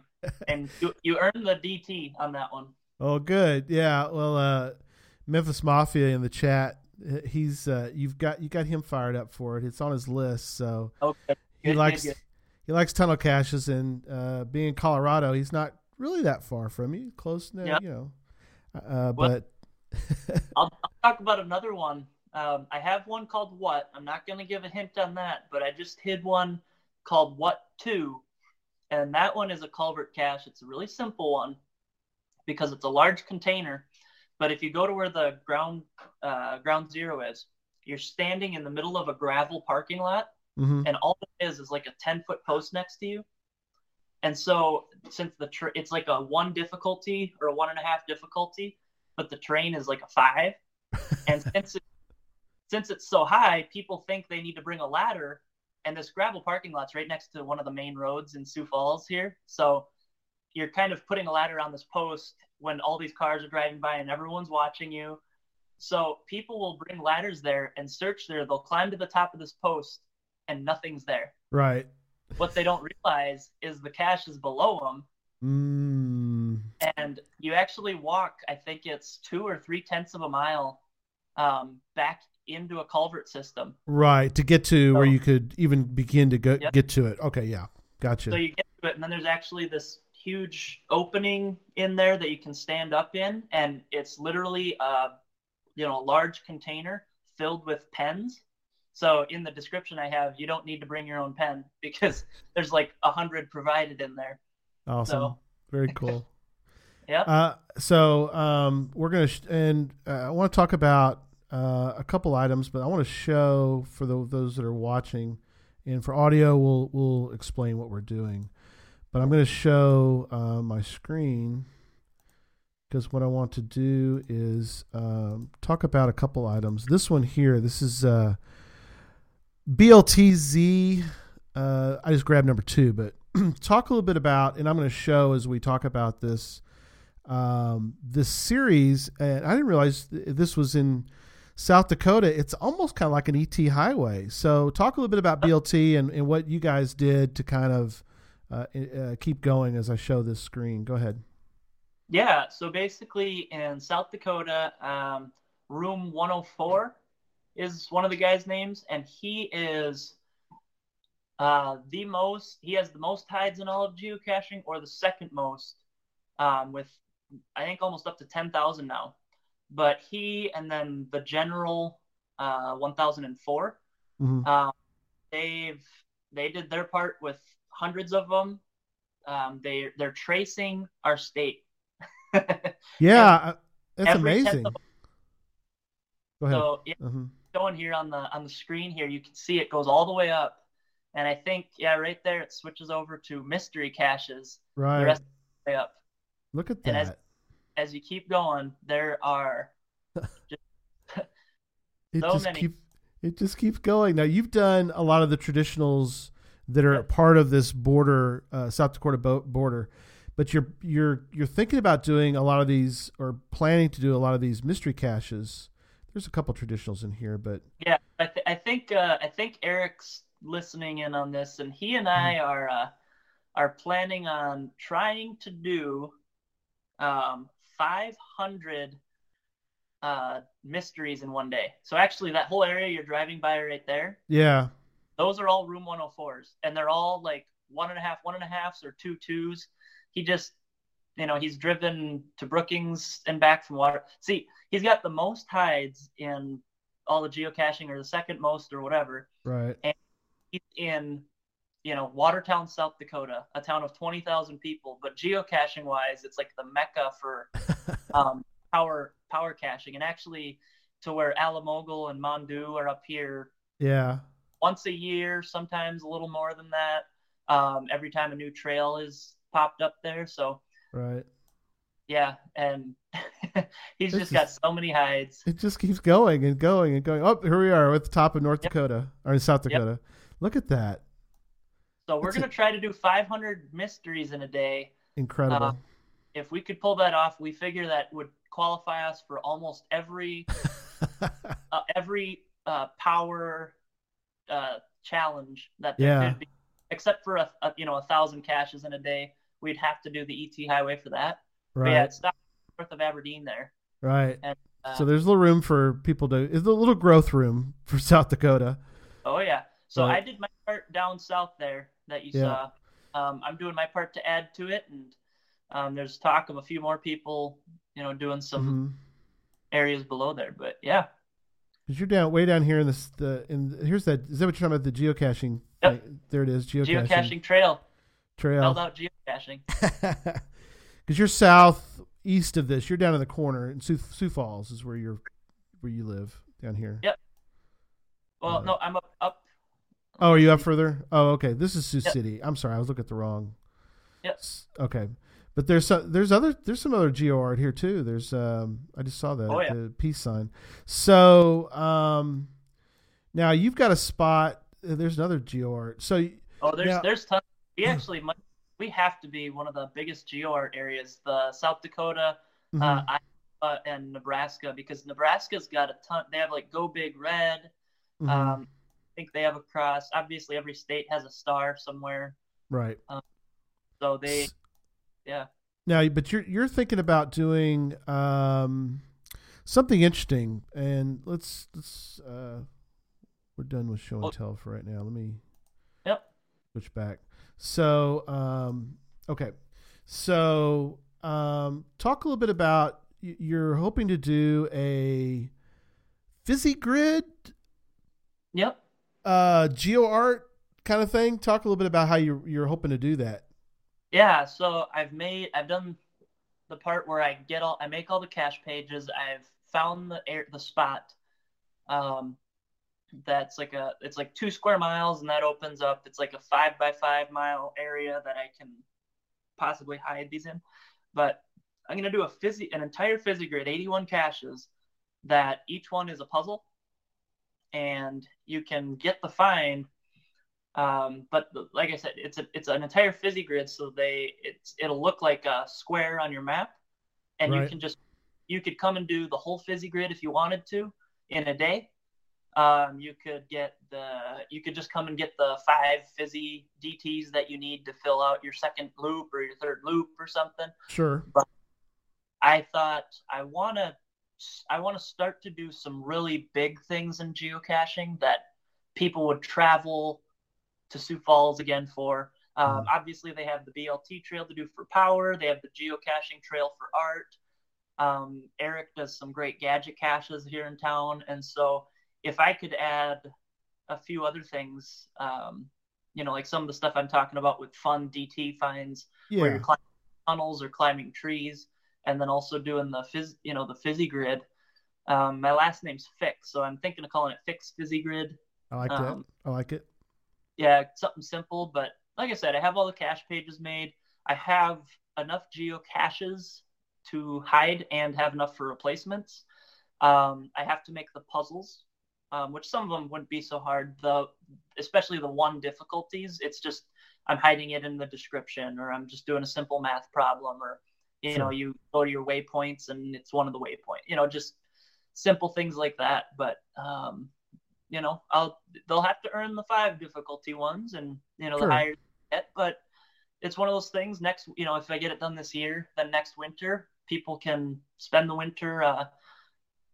and you, you earn the dt on that one Oh, good. Yeah. Well, uh, Memphis Mafia in the chat. uh, He's uh, you've got you got him fired up for it. It's on his list. So okay he Good, likes good, he likes tunnel caches and uh, being in Colorado, he's not really that far from you. Close, no, Yeah. you know. Uh, Well- but I'll, I'll talk about another one. Um, I have one called What. I'm not going to give a hint on that, but I just hid one called What Two, and that one is a culvert cache. It's a really simple one because it's a large container. But if you go to where the ground uh, ground zero is, you're standing in the middle of a gravel parking lot, mhm. and all it is is like a 10 foot post next to you. And so, since the tr it's like a one difficulty or a one and a half difficulty, but the terrain is like a five, and since it, since it's so high, people think they need to bring a ladder. And this gravel parking lot's right next to one of the main roads in Sioux Falls here, so you're kind of putting a ladder on this post when all these cars are driving by and everyone's watching you. So people will bring ladders there and search there. They'll climb to the top of this post and nothing's there. Right. What they don't realize is the cache is below them Mm. and you actually walk i think it's two or three tenths of a mile um, back into a culvert system Right. To get to where you could even begin to go Yep. get to it. Okay. Yeah. Gotcha. so you get to it and then there's actually this huge opening in there that you can stand up in and it's literally a you know a large container filled with pens so in the description i have you don't need to bring your own pen because there's like a hundred provided in there awesome. so- Very cool. yeah Uh, so um, we're gonna sh- and uh, I want to talk about uh, a couple items, but I want to show for the, those that are watching, and for audio, we'll we'll explain what we're doing. But I'm going to show uh, my screen because what I want to do is um, talk about a couple items. This one here, this is uh, BLTZ. Uh, I just grabbed number two, but talk a little bit about, and I'm going to show as we talk about this um, this series. And I didn't realize th- this was in South Dakota. It's almost kind of like an ET highway. So talk a little bit about BLT and, and what you guys did to kind of uh, uh, keep going as I show this screen. Go ahead. Yeah, so basically in South Dakota, um, room 104 is one of the guys' names, and he is uh, the most, he has the most hides in all of geocaching, or the second most, um, with I think almost up to 10,000 now. But he and then the general uh, 1004, Mhm. um, they've they did their part with hundreds of them. Um, they they're tracing our state. Yeah, uh, that's amazing. Go ahead. So yeah, Mhm. going here on the on the screen here, you can see it goes all the way up, and I think yeah, right there it switches over to mystery caches. right The rest the way up. Look at that. As you keep going, there are It so just many. keep it just keeps going. Now you've done a lot of the traditionals that are part of this border, uh, South Dakota bo- border, but you're you're you're thinking about doing a lot of these or planning to do a lot of these mystery caches. There's a couple traditionals in here, but yeah. I, th- I think uh, I think Eric's listening in on this, and he and I Mm-hmm. are uh, are planning on trying to do um, 500 uh, mysteries in one day. So actually, that whole area you're driving by right there. yeah, those are all room 104s and they're all like one and a half one and a halfs or two twos he just you know he's driven to brookings and back from water see he's got the most hides in all the geocaching or the second most or whatever right. And he's in you know watertown south dakota a town of 20000 people but geocaching wise it's like the mecca for um, power power caching and actually to where alamogul and mondu are up here Yeah, once a year, sometimes a little more than that. Um, every time a new trail is popped up there. So right. yeah, and he's This just got so many hides. It just keeps going and going and going. Oh, here we are at the top of North Yep. Dakota or in South Yep. Dakota. Look at that. So we're gonna try to do 500 mysteries in a day. Incredible. Uh, If we could pull that off, we figure that would qualify us for almost every uh, every uh, power uh, challenge that there Yeah. could be, except for a, a you know a thousand caches in a day. We'd have to do the ET highway for that. But right. yeah, it's not north of Aberdeen there. right. Uh, so there's a little room for people to. Is a little growth room for South Dakota. Oh yeah. So Right. I did my part down south there that you Yeah. saw. Um, I'm doing my part to add to it, and um, there's talk of a few more people, you know, doing some Mhm. areas below there. But yeah, Because you're down way down here in this. The in here's that. Is that what you're talking about? The geocaching. Yep. thing? There it is. Geocaching, geocaching trail, trail. spelled out geocaching. Because you're southeast of this. You're down in the corner, and Sioux, Sioux Falls is where you're where you live down here. Yep. Well, Right. no, I'm up up. Oh, are you up further? Oh, okay. This is Sioux Yep. City. I'm sorry, I was looking at the wrong. Yes. Okay, but there's some, there's other there's some other geo art here too. There's um I just saw that Oh, yeah. the peace sign. So um now you've got a spot. uh, There's another geo art. So Oh, there's Yeah. there's tons. We actually might, we have to be one of the biggest geo art areas. The South Dakota, uh, mhm, I, uh, and Nebraska because Nebraska's got a ton. They have like Go Big Red. Mhm. Um, think they have a cross. Obviously, every state has a star somewhere. right. So they, yeah. Now, but you're you're thinking about doing um, something interesting, and let's let's uh, we're done with show and Oh. tell for right now. Let me Yep. switch back. So, um, okay, so um, talk a little bit about you're hoping to do a fizzy grid Yep. Uh, geo art kind of thing. Talk a little bit about how you you're hoping to do that. Yeah, so I've made I've done the part where I get all I make all the cache pages. I've found the air the spot. Um that's like a it's like two square miles and that opens up it's like a five by five mile area that I can possibly hide these in. But I'm gonna do a fizzy an entire fizzy grid, 81 caches that each one is a puzzle and you can get the find um, but like I said, it's a, it's an entire fizzy grid, so they it's it'll look like a square on your map, and you can just you could come and do the whole fizzy grid if you wanted to in a day. Um, you could get the you could just come and get the five fizzy DTs that you need to fill out your second loop or your third loop or something. Sure. I thought I want to I want to start to do some really big things in geocaching that people would travel to Sioux Falls again for. Um, Obviously, they have the BLT trail to do for power. They have the geocaching trail for art. Um, Eric does some great gadget caches here in town, and so if I could add a few other things, um, you know, like some of the stuff I'm talking about with fun DT finds where you're climbing tunnels or climbing trees, and then also doing the fizz, you know, the fizzy grid. Um, my last name's Fix, so I'm thinking of calling it Fix Fizzy Grid. I like um, that. I like it. Yeah, something simple, but like I said, I have all the cache pages made. I have enough geocaches to hide and have enough for replacements. Um, I have to make the puzzles, um, which some of them wouldn't be so hard. The especially the one difficulties, it's just I'm hiding it in the description, or I'm just doing a simple math problem, or you Sure. know, you go to your waypoints and it's one of the waypoint. You know, just simple things like that. But um, you know, I'll they'll have to earn the five difficulty ones, and you know Sure. the higher get. But it's one of those things. Next, you know, if I get it done this year, then next winter people can spend the winter, uh,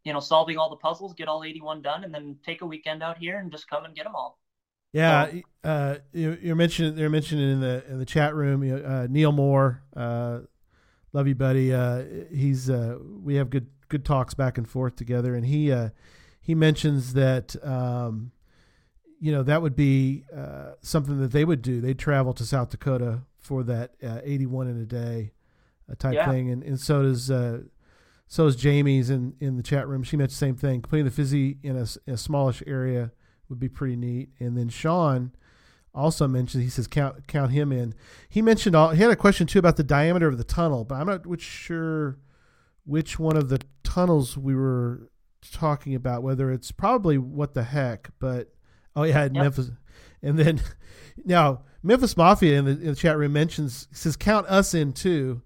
you know, solving all the puzzles, get all 81 done, and then take a weekend out here and just come and get them all. Yeah, uh, you, you're mentioning they're mentioning in the in the chat room. You know, uh, Neil Moore, uh, love you, buddy. Uh, he's uh, we have good good talks back and forth together, and he uh, he mentions that um, you know that would be uh, something that they would do. They'd travel to South Dakota for that uh, 81 in a day uh, type Yeah. thing, and and so does. Uh, so is Jamie's in, in the chat room. She mentioned the same thing. Putting the fizzy in a smallish area would be pretty neat. And then Sean also mentioned he says count count him in. He mentioned all he had a question too about the diameter of the tunnel, but I'm not which sure which one of the tunnels we were talking about. Whether it's probably what the heck, but oh yeah, Yep. Memphis. And then now Memphis Mafia in the, in the chat room mentions says count us in too.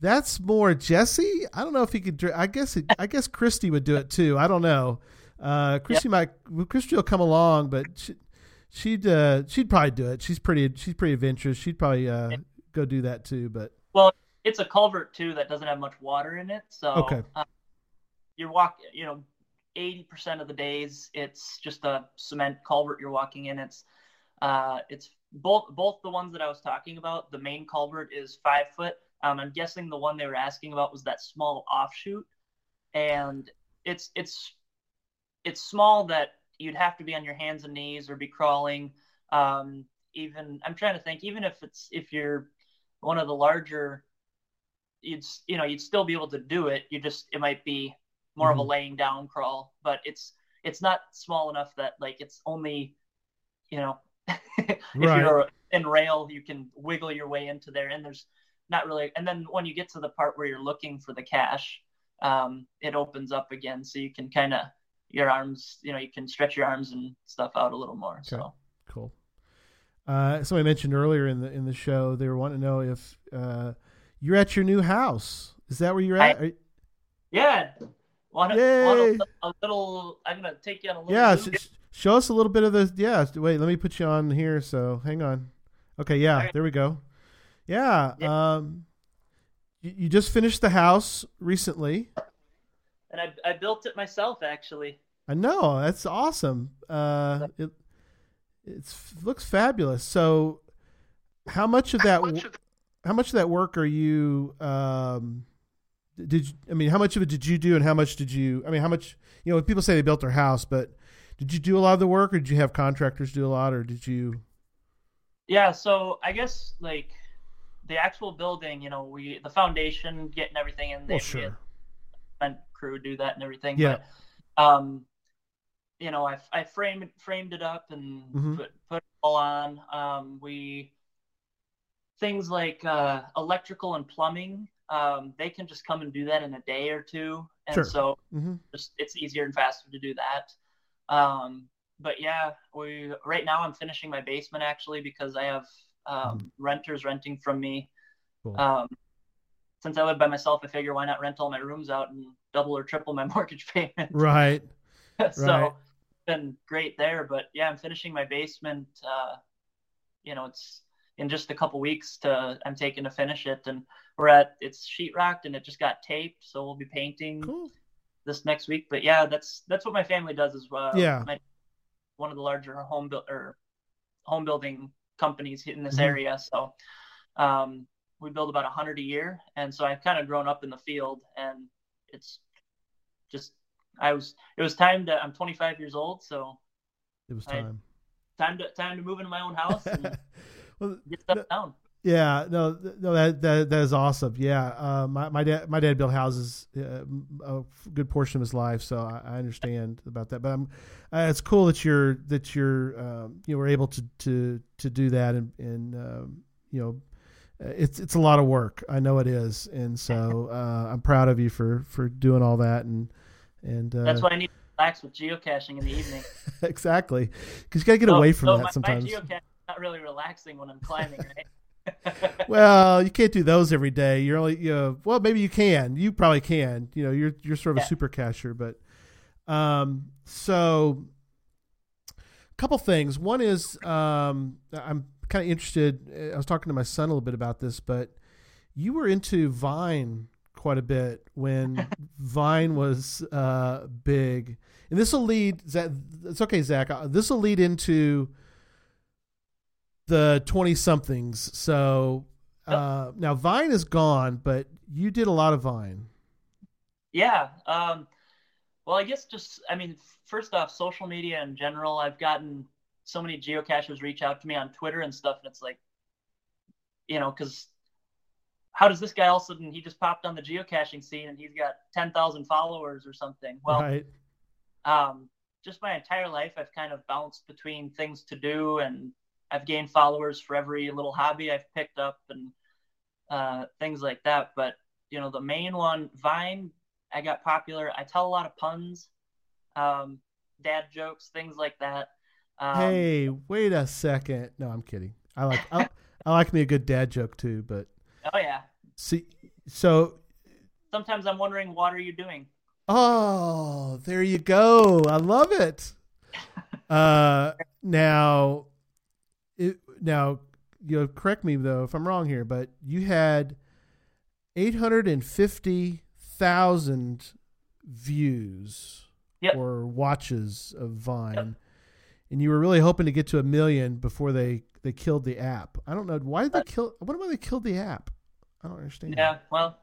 That's more Jesse. I don't know if he could. I guess. It, I guess Christy would do it too. I don't know. Uh, Christy might. Christy will come along, but she, she'd. Uh, she'd probably do it. She's pretty. She's pretty adventurous. She'd probably uh, go do that too. But well, It's a culvert too that doesn't have much water in it, so Okay. uh, you're walking. You know, 80% of the days it's just a cement culvert you're walking in. It's uh, it's both both the ones that I was talking about. The main culvert is five foot. Um, I'm guessing the one they were asking about was that small offshoot, and it's it's it's small that you'd have to be on your hands and knees or be crawling. Um, even I'm trying to think, even if it's if you're one of the larger, you'd you know you'd still be able to do it. You just it might be more of a Mhm. laying down crawl, but it's it's not small enough that like it's only you know if Right. you're in rail you can wiggle your way into there and there's not really and then when you get to the part where you're looking for the cache um, it opens up again so you can kind of your arms you know you can stretch your arms and stuff out a little more so cool. Uh, somebody mentioned earlier in the in the show they were wanting to know if uh, you're at your new house. Is that where you're at? Are- Yeah. Want, Yay. want a, a little? I'm gonna take you on a little. Yeah, sh- sh- show us a little bit of the. Yeah, wait, let me put you on here. So hang on. Okay, yeah, Alright. there we go. Yeah, um, you, you just finished the house recently. And I I built it myself actually. I know that's awesome. Uh, it it's looks fabulous. So, how much of that? How much of that work are you? Um, did you, I mean? How much of it did you do, and how much did you? I mean, how much? You know, people say they built their house, but did you do a lot of the work, or did you have contractors do a lot, or did you? Yeah, so I guess like the actual building, you know, we the foundation, getting everything in there. Well, sure. had cement crew do that and everything. Yeah. But, um, you know, I I framed framed it up and Mhm. put put it all on. Um, we things like uh, electrical and plumbing. Um, they can just come and do that in a day or two, and Sure. so Mm-hmm. just it's easier and faster to do that. Um, but yeah, we right now I'm finishing my basement actually because I have um, renters renting from me. Cool. Um, since I live by myself, I figure why not rent all my rooms out and double or triple my mortgage payment. Right. so right. been great there. But yeah, I'm finishing my basement. Uh, you know, it's in just a couple weeks to I'm taking to finish it, and we're at it's sheetrocked and it just got taped, so we'll be painting Cool. this next week. But yeah, that's that's what my family does as well. Yeah. My, one of the larger home build or home building companies in this Mhm. area. So um, we build about a hundred a year, and so I've kind of grown up in the field, and it's just I was it was time to I'm 25 years old, so It was I- time. time to time to move into my own house and well, get stuff No. down. Yeah, no, no, that that that is awesome. Yeah, uh, my my dad my dad built houses uh, a good portion of his life, so I, I understand about that. But I'm, uh, it's cool that you're that you're um, you were able to to to do that, and and um, you know, it's it's a lot of work. I know it is, and so uh, I'm proud of you for for doing all that, and and uh, That's why I need to relax with geocaching in the evening. exactly because you got to get So- away from so that my, sometimes. My geocache is not really relaxing when I'm climbing, right? well, you can't do those every day. You're only, you know, well, maybe you can. You probably can. You know, you're you're sort of a super cacher, but um, so a couple things. One is um, I'm kind of interested. I was talking to my son a little bit about this, but you were into Vine quite a bit when Vine was uh, big, and this will lead. It's okay, Zach. uh, This will lead into the 20 somethings. So uh, now Vine is gone, but you did a lot of Vine. Yeah. Um, well, I guess just, I mean, first off, social media in general, I've gotten so many geocachers reach out to me on Twitter and stuff, and it's like, you know, because how does this guy all of a sudden he just popped on the geocaching scene and he's got 10,000 followers or something? Well, right. um, just my entire life, I've kind of bounced between things to do, and I've gained followers for every little hobby I've picked up and uh, things like that. But you know, the main one, Vine, I got popular. I tell a lot of puns, um, dad jokes, things like that. Um, hey, wait a second. No, I'm kidding. I like I, I like me a good dad joke too, but Oh yeah. see, so Sometimes I'm wondering, what are you doing? oh, there you go. I love it. Uh, now, it now you know, correct me though if I'm wrong here, but you had eight hundred and fifty thousand views Yep. or watches of Vine, Yep. And you were really hoping to get to a million before they they killed the app. I don't know why did they kill. I wonder why they killed the app. I don't understand. Yeah, well,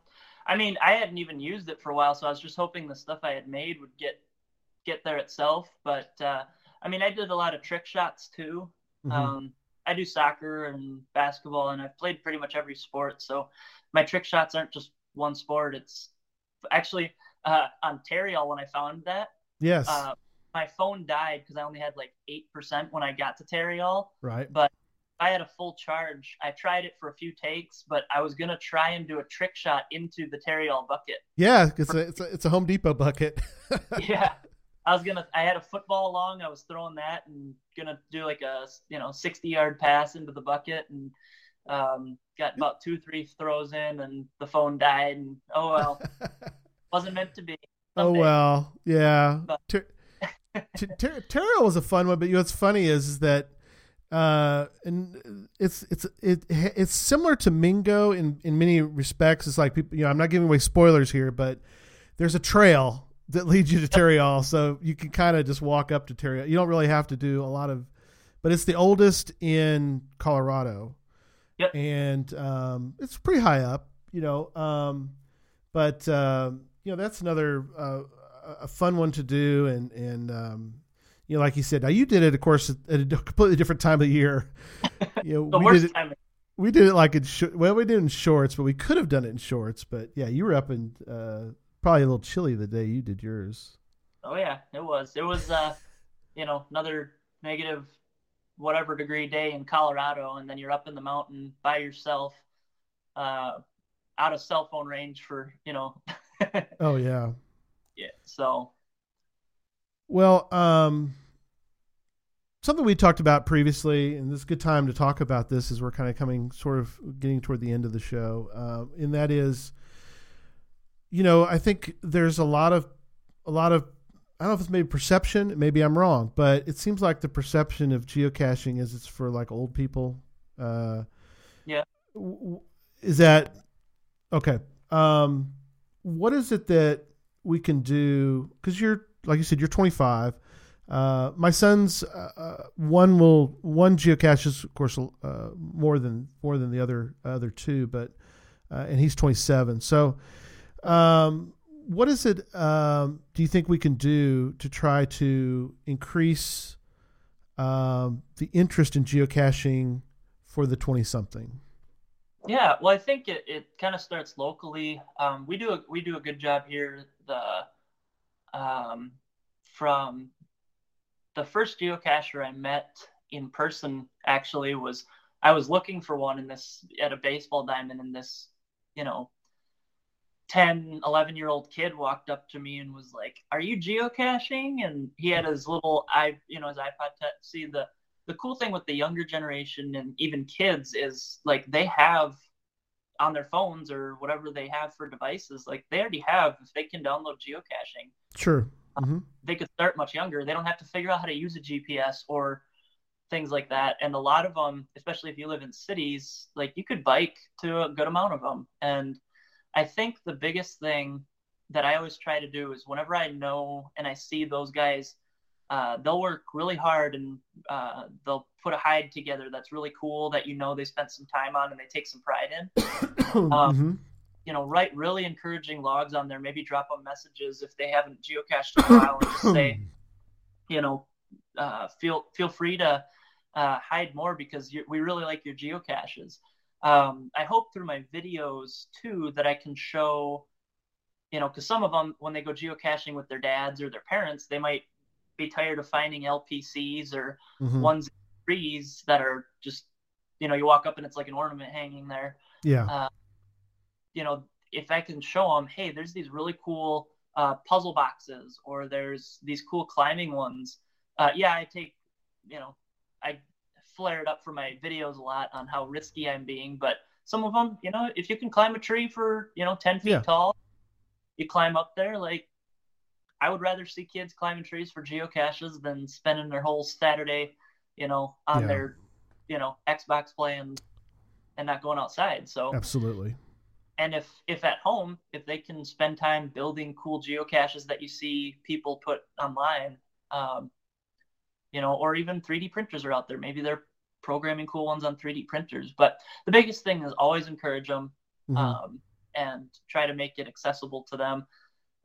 I mean, I hadn't even used it for a while, so I was just hoping the stuff I had made would get get there itself. But uh, I mean, I did a lot of trick shots too. Mhm. Um, I do soccer and basketball, and I've played pretty much every sport. So my trick shots aren't just one sport. It's actually uh, on when I found that. yes. Uh, my phone died because I only had like eight percent when I got to Tirial. right. But I had a full charge. I tried it for a few takes, but I was gonna try and do a trick shot into the Tirial bucket. Yeah, it's a, it's a it's a Home Depot bucket. yeah, I was gonna. I had a football along. I was throwing that and gonna do like a you know sixty yard pass into the bucket and um, got about two three throws in and the phone died and oh well. Wasn't meant to be. Oh well, yeah. But- Ter- Ter- was a fun one, but you know what's funny is, is that uh, and it's it's it it's similar to Mingo in in many respects. It's like people, you know, I'm not giving away spoilers here, but there's a trail that leads you to Tirial, so you can kind of just walk up to Tirial. You don't really have to do a lot of, but it's the oldest in Colorado, Yep. and um, it's pretty high up, you know. Um, but um, you know, that's another uh, a- fun one to do, and and um, you know, like you said, now you did it, of course, at a completely different time of year. You know, the we worst did it. time. We did it like in sh- well, we did it in shorts, but we could have done it in shorts. But yeah, you were up in uh, probably a little chilly the day you did yours. Oh yeah, it was. It was uh, you know, another negative whatever degree day in Colorado, and then you're up in the mountain by yourself, uh, out of cell phone range for you know, Oh yeah. Yeah. So Well, um, something we talked about previously, and this is a good time to talk about this as we're kind of coming, sort of getting toward the end of the show, uh, and that is, you know, I think there's a lot of, a lot of, I don't know if it's maybe perception, maybe I'm wrong, but it seems like the perception of geocaching is it's for like old people. Uh, Yeah. Is that okay? Um, what is it that we can do? Because you're, like you said, you're 25. Uh, my son's uh, uh, one will one geocache is of course uh, more than more than the other other two, but uh, and he's 27. So, um, what is it? Um, do you think we can do to try to increase um, the interest in geocaching for the 20 something? yeah, well, I think it, it kind of starts locally. Um, we do a, we do a good job here. The um, from the first geocacher I met in person actually was I was looking for one in this at a baseball diamond and this, you know, 10, 11 year old kid walked up to me and was like, "Are you geocaching?" And he had his little i, you know, his iPod touch. See the the cool thing with the younger generation and even kids is like they have on their phones or whatever they have for devices, like they already have if they can download geocaching Sure. hmm they could start much younger. They don't have to figure out how to use a GPS or things like that. And a lot of them, especially if you live in cities, like you could bike to a good amount of them. And I think the biggest thing that I always try to do is whenever I know and I see those guys, uh, they'll work really hard and uh, they'll put a hide together that's really cool that you know they spent some time on and they take some pride in hmm you know, write really encouraging logs on there. Maybe drop them messages if they haven't geocached in a while, and just say, you know, uh, feel feel free to uh, hide more because we really like your geocaches. Um, I hope through my videos too that I can show, you know, because some of them when they go geocaching with their dads or their parents, they might be tired of finding LPCs or Mhm. ones trees that are just, you know, you walk up and it's like an ornament hanging there Yeah. you know, if I can show them, hey, there's these really cool uh, puzzle boxes, or there's these cool climbing ones. Uh, yeah, I take, you know, I flare it up for my videos a lot on how risky I'm being, but some of them, you know, if you can climb a tree for, you know, 10 feet Yeah. tall, you climb up there. Like, I would rather see kids climbing trees for geocaches than spending their whole Saturday, you know, on Yeah. their, you know, Xbox playing and not going outside. So, Absolutely. and if if at home if they can spend time building cool geocaches that you see people put online um, you know or even 3d printers are out there maybe they're programming cool ones on 3d printers but the biggest thing is always encourage them Mhm. um, and try to make it accessible to them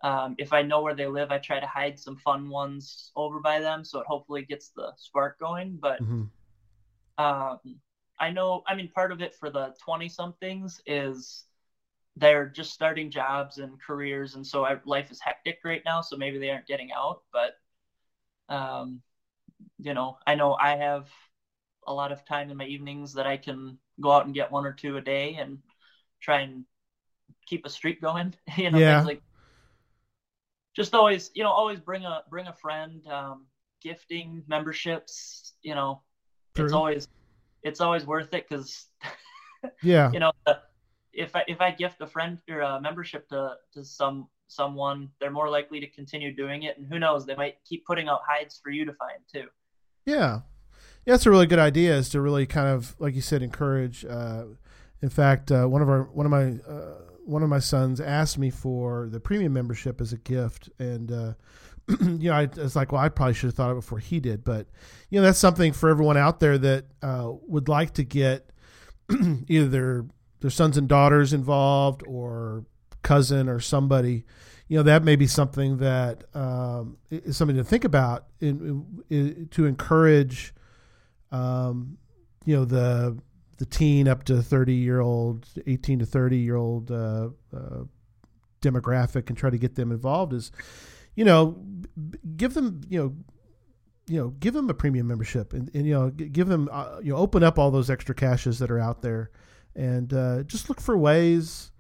um, if i know where they live i try to hide some fun ones over by them so it hopefully gets the spark going but Mhm. um, I know, I mean, part of it for the 20 somethings is they're just starting jobs and careers. And so I, life is hectic right now. So maybe they aren't getting out. But, um, you know, I know I have a lot of time in my evenings that I can go out and get one or two a day and try and keep a streak going. you know, Yeah. like just always, you know, always bring a bring a friend. Um, gifting memberships, you know, it's always it's always worth it because Yeah. you know if I if I gift a friend or a membership to to some someone, they're more likely to continue doing it. And who knows, they might keep putting out hides for you to find too. Yeah. Yeah, that's a really good idea. Is to really kind of, like you said, encourage. Uh, in fact, uh, one of our one of my uh, one of my sons asked me for the premium membership as a gift, and uh, you know, I was like, well, I probably should have thought of it before he did, but you know, that's something for everyone out there that uh, would like to get either their their sons and daughters involved or cousin or somebody. You know, that may be something that um, is something to think about in, in, to encourage, um, you know, the the teen up to 30 year old, 18 to 30 year old uh, uh, demographic and try to get them involved is, you know, give them, you know, you know, give them a premium membership and, and you know, give them, uh, you know, open up all those extra caches that are out there and uh, just look for ways.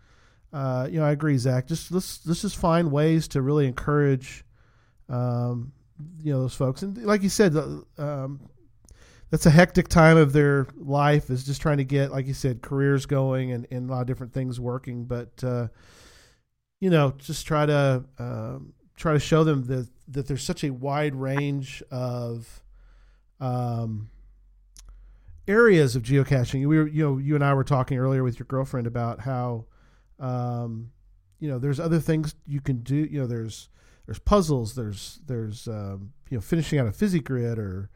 Uh, you know, I agree, Zach. Just let's let's just find ways to really encourage, um, you know, those folks. And like you said, um, that's a hectic time of their life is just trying to get, like you said, careers going and, and a lot of different things working. But uh, you know, just try to um, try to show them that that there's such a wide range of um, areas of geocaching. We were, you know, you and I were talking earlier with your girlfriend about how, um, you know, there's other things you can do. You know, there's there's puzzles. There's there's um, you know finishing out a Fizzy-Grid or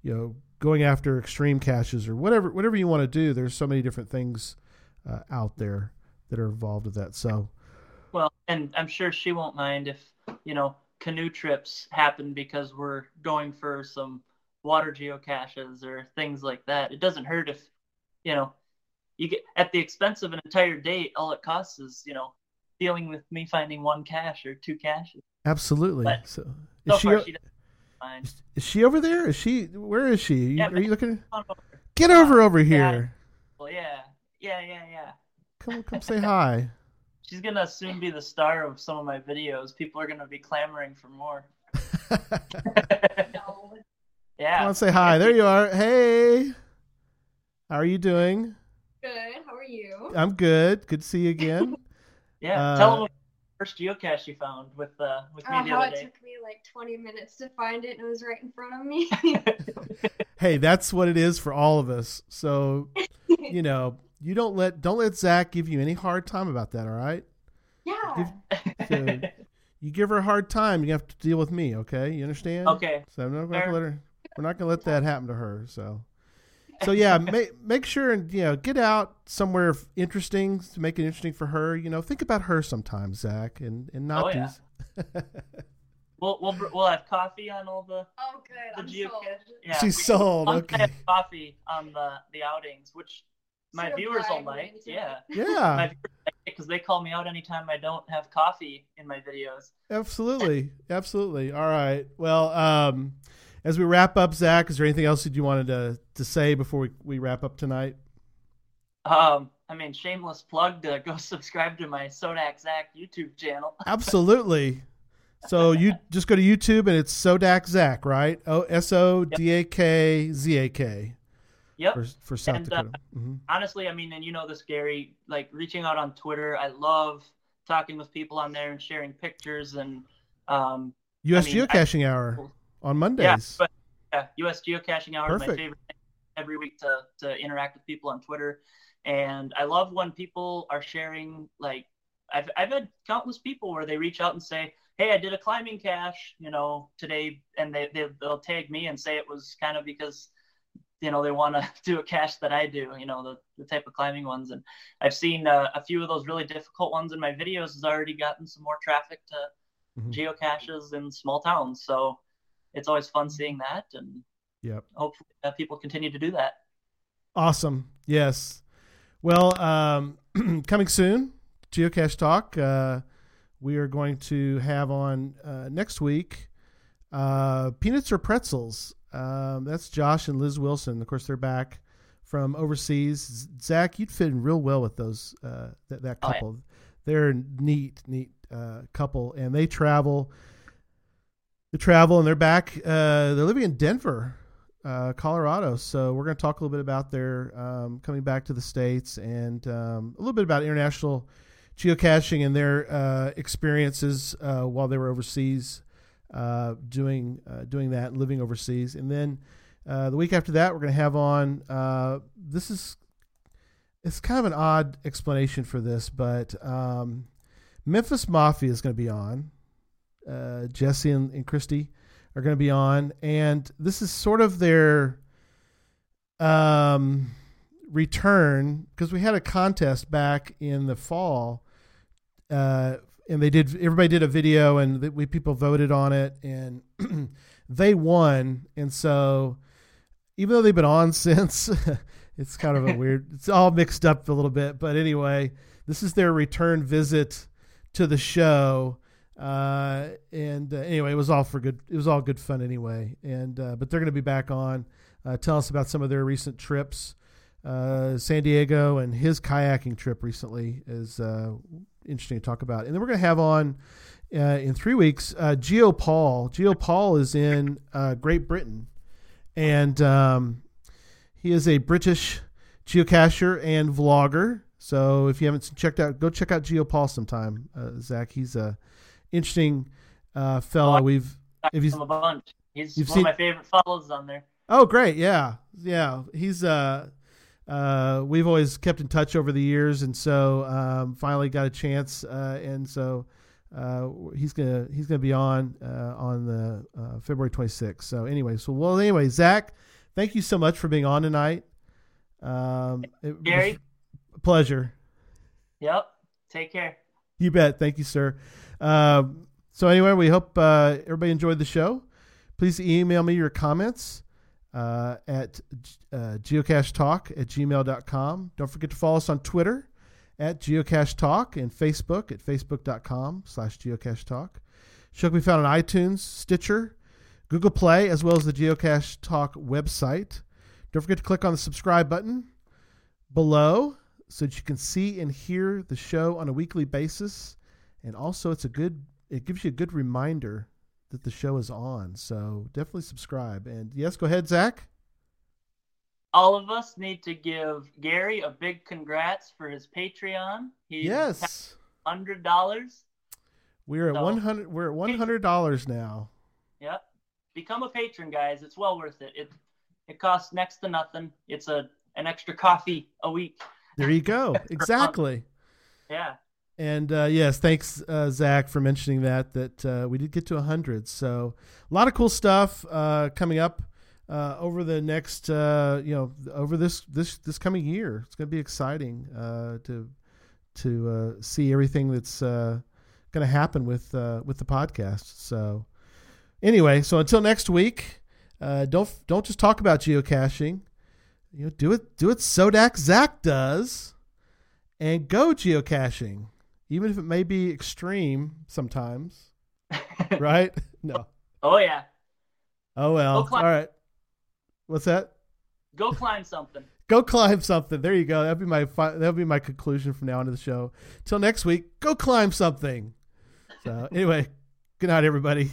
you know going after extreme caches or whatever whatever you want to do. There's so many different things uh, out there that are involved with that. So, well, and I'm sure she won't mind if you know canoe trips happen because we're going for some water geocaches or things like that. It doesn't hurt if you know you get at the expense of an entire day. All it costs is you know dealing with me finding one cache or two caches. Absolutely. But so, so is she, far she doesn't mind. is, is she over there? Is she? Where is she? You- Yeah, are you looking? Over. Get over over Yeah. here. Well, yeah, yeah, yeah, yeah. Come come say hi. She's gonna soon be the star of some of my videos. People are gonna be clamoring for more. yeah. Come Yeah. on, say hi. There you are. Hey. How are you doing? Good. How are you? I'm good. Good to see you again. Yeah. Uh, Tell them what first geocache you found with uh with me Uh, the how other it day. took me like 20 minutes to find it and it was right in front of me. hey, that's what it is for all of us. So, you know, you don't let don't let Zach give you any hard time about that. All right. yeah. So you give her a hard time, you have to deal with me. Okay, you understand? okay. So I'm not gonna let her. We're not going to let that happen to her. So, so yeah, make make sure and you know get out somewhere interesting to make it interesting for her. You know, think about her sometimes, Zach, and and not Oh, yeah. these. We'll we'll we'll have coffee on all the Oh, good. the I'm geocache. sold. Yeah. She's sold. Okay. have coffee on the the outings, which my Sort viewers will like. Yeah. Yeah, because they call me out anytime I don't have coffee in my videos. absolutely, absolutely. All right. Well, um, as we wrap up, Zach, is there anything else that you wanted to to say before we, we wrap up tonight? Um, I mean, shameless plug to go subscribe to my Sodak Zach YouTube channel. Absolutely. So you just go to YouTube and it's Sodak Zach, right? O S O D A K Z A K Yep. for for South And, uh, Dakota. hmm honestly, I mean, and you know this, Gary, like reaching out on Twitter, I love talking with people on there and sharing pictures and, um, U.S. I mean, I- Geocaching Hour on yeah, Mondays. but yeah, US geocaching hour is my favorite thing every week to, to interact with people on Twitter. And I love when people are sharing, like, I've, I've had countless people where they reach out and say, Hey, I did a climbing cache, you know, today. And they, they, they'll tag me and say it was kind of because you know they want to do a cache that I do, you know the, the type of climbing ones, and I've seen uh, a few of those really difficult ones in my videos has already gotten some more traffic to Mhm. geocaches in small towns, so it's always fun seeing that, and Yep. hopefully uh, people continue to do that. Awesome. Yes. Well, um, coming soon, Geocache Talk. Uh, we are going to have on uh, next week uh, Peanuts or Pretzels. Um, that's Josh and Liz Wilson. Of course, they're back from overseas. Zach, you'd fit in real well with those uh, that, that Oh, yeah. couple. They're a neat, neat uh, couple, and they travel. They travel, and they're back. Uh, they're living in Denver, uh, Colorado. So we're going to talk a little bit about their um, coming back to the states and um, a little bit about international geocaching and their uh, experiences uh, while they were overseas, uh, doing uh, doing that, living overseas, and then the week after that, we're going to have on. This is it's kind of an odd explanation for this, but um, Memphis Mafia is going to be on. Uh, Jesse and, and Christy are going to be on, and this is sort of their um, return because we had a contest back in the fall, uh, and they did. Everybody did a video, and the, we people voted on it, and they won. And so, even though they've been on since, it's kind of a weird. It's all mixed up a little bit, but anyway, this is their return visit to the show. Uh, and uh, anyway, it was all for good. It was all good fun anyway. And uh, but they're going to be back on. Uh, tell us about some of their recent trips. Uh, San Diego and his kayaking trip recently is uh, interesting to talk about. And then we're going to have on in three weeks uh, Geo Paul. Geo Paul is in uh, Great Britain, and um, he is a British geocacher and vlogger. So if you haven't checked out, go check out Geo Paul sometime, uh, Zach. He's a interesting uh, fellow. Oh, We've if he's a bunch. He's one seen- of my favorite follows on there. Oh, great! Yeah, yeah. He's uh, uh, we've always kept in touch over the years, and so um, finally got a chance, uh, and so uh, he's gonna he's gonna be on uh, on the uh, February 26th. So anyway, so well, anyway, Zach, thank you so much for being on tonight. Um, Gary? pleasure. Yep. Take care. You bet. Thank you, sir. Um, so anyway, we hope uh, everybody enjoyed the show. Please email me your comments uh, at uh, geocachetalk at gmail.com. Don't forget to follow us on Twitter at geocachetalk and Facebook at facebook.com slash geocachetalk. Show can be found on iTunes, Stitcher, Google Play, as well as the Geocache Talk website. Don't forget to click on the subscribe button below so that you can see and hear the show on a weekly basis. And also, it's a good it gives you a good reminder that the show is on. So definitely subscribe. And yes, go ahead, Zach. All of us need to give Gary a big congrats for his Patreon. He's Yes, hundred dollars. we're at So- one hundred. We're at one hundred dollars now. Yep. Become a patron, guys. It's well worth it. It it costs next to nothing. It's a an extra coffee a week. There you go. exactly. Yeah. And uh, yes, thanks, uh, Zach, for mentioning that. That uh, we did get to hundred. So a lot of cool stuff uh, coming up uh, over the next, uh, you know, over this this this coming year. It's going to be exciting to to see everything that's going to happen with with the podcast. So anyway, so until next week, don't don't just talk about geocaching. You know, do it do it. Sodak Zach does, and go geocaching even if it may be extreme sometimes, right? No. Oh yeah. Oh well. All right. What's that? Go climb something. Go climb something. There you go. That'll be my fi- that'll be my conclusion from now on to the show. Till next week, go climb something. So anyway, good night, everybody.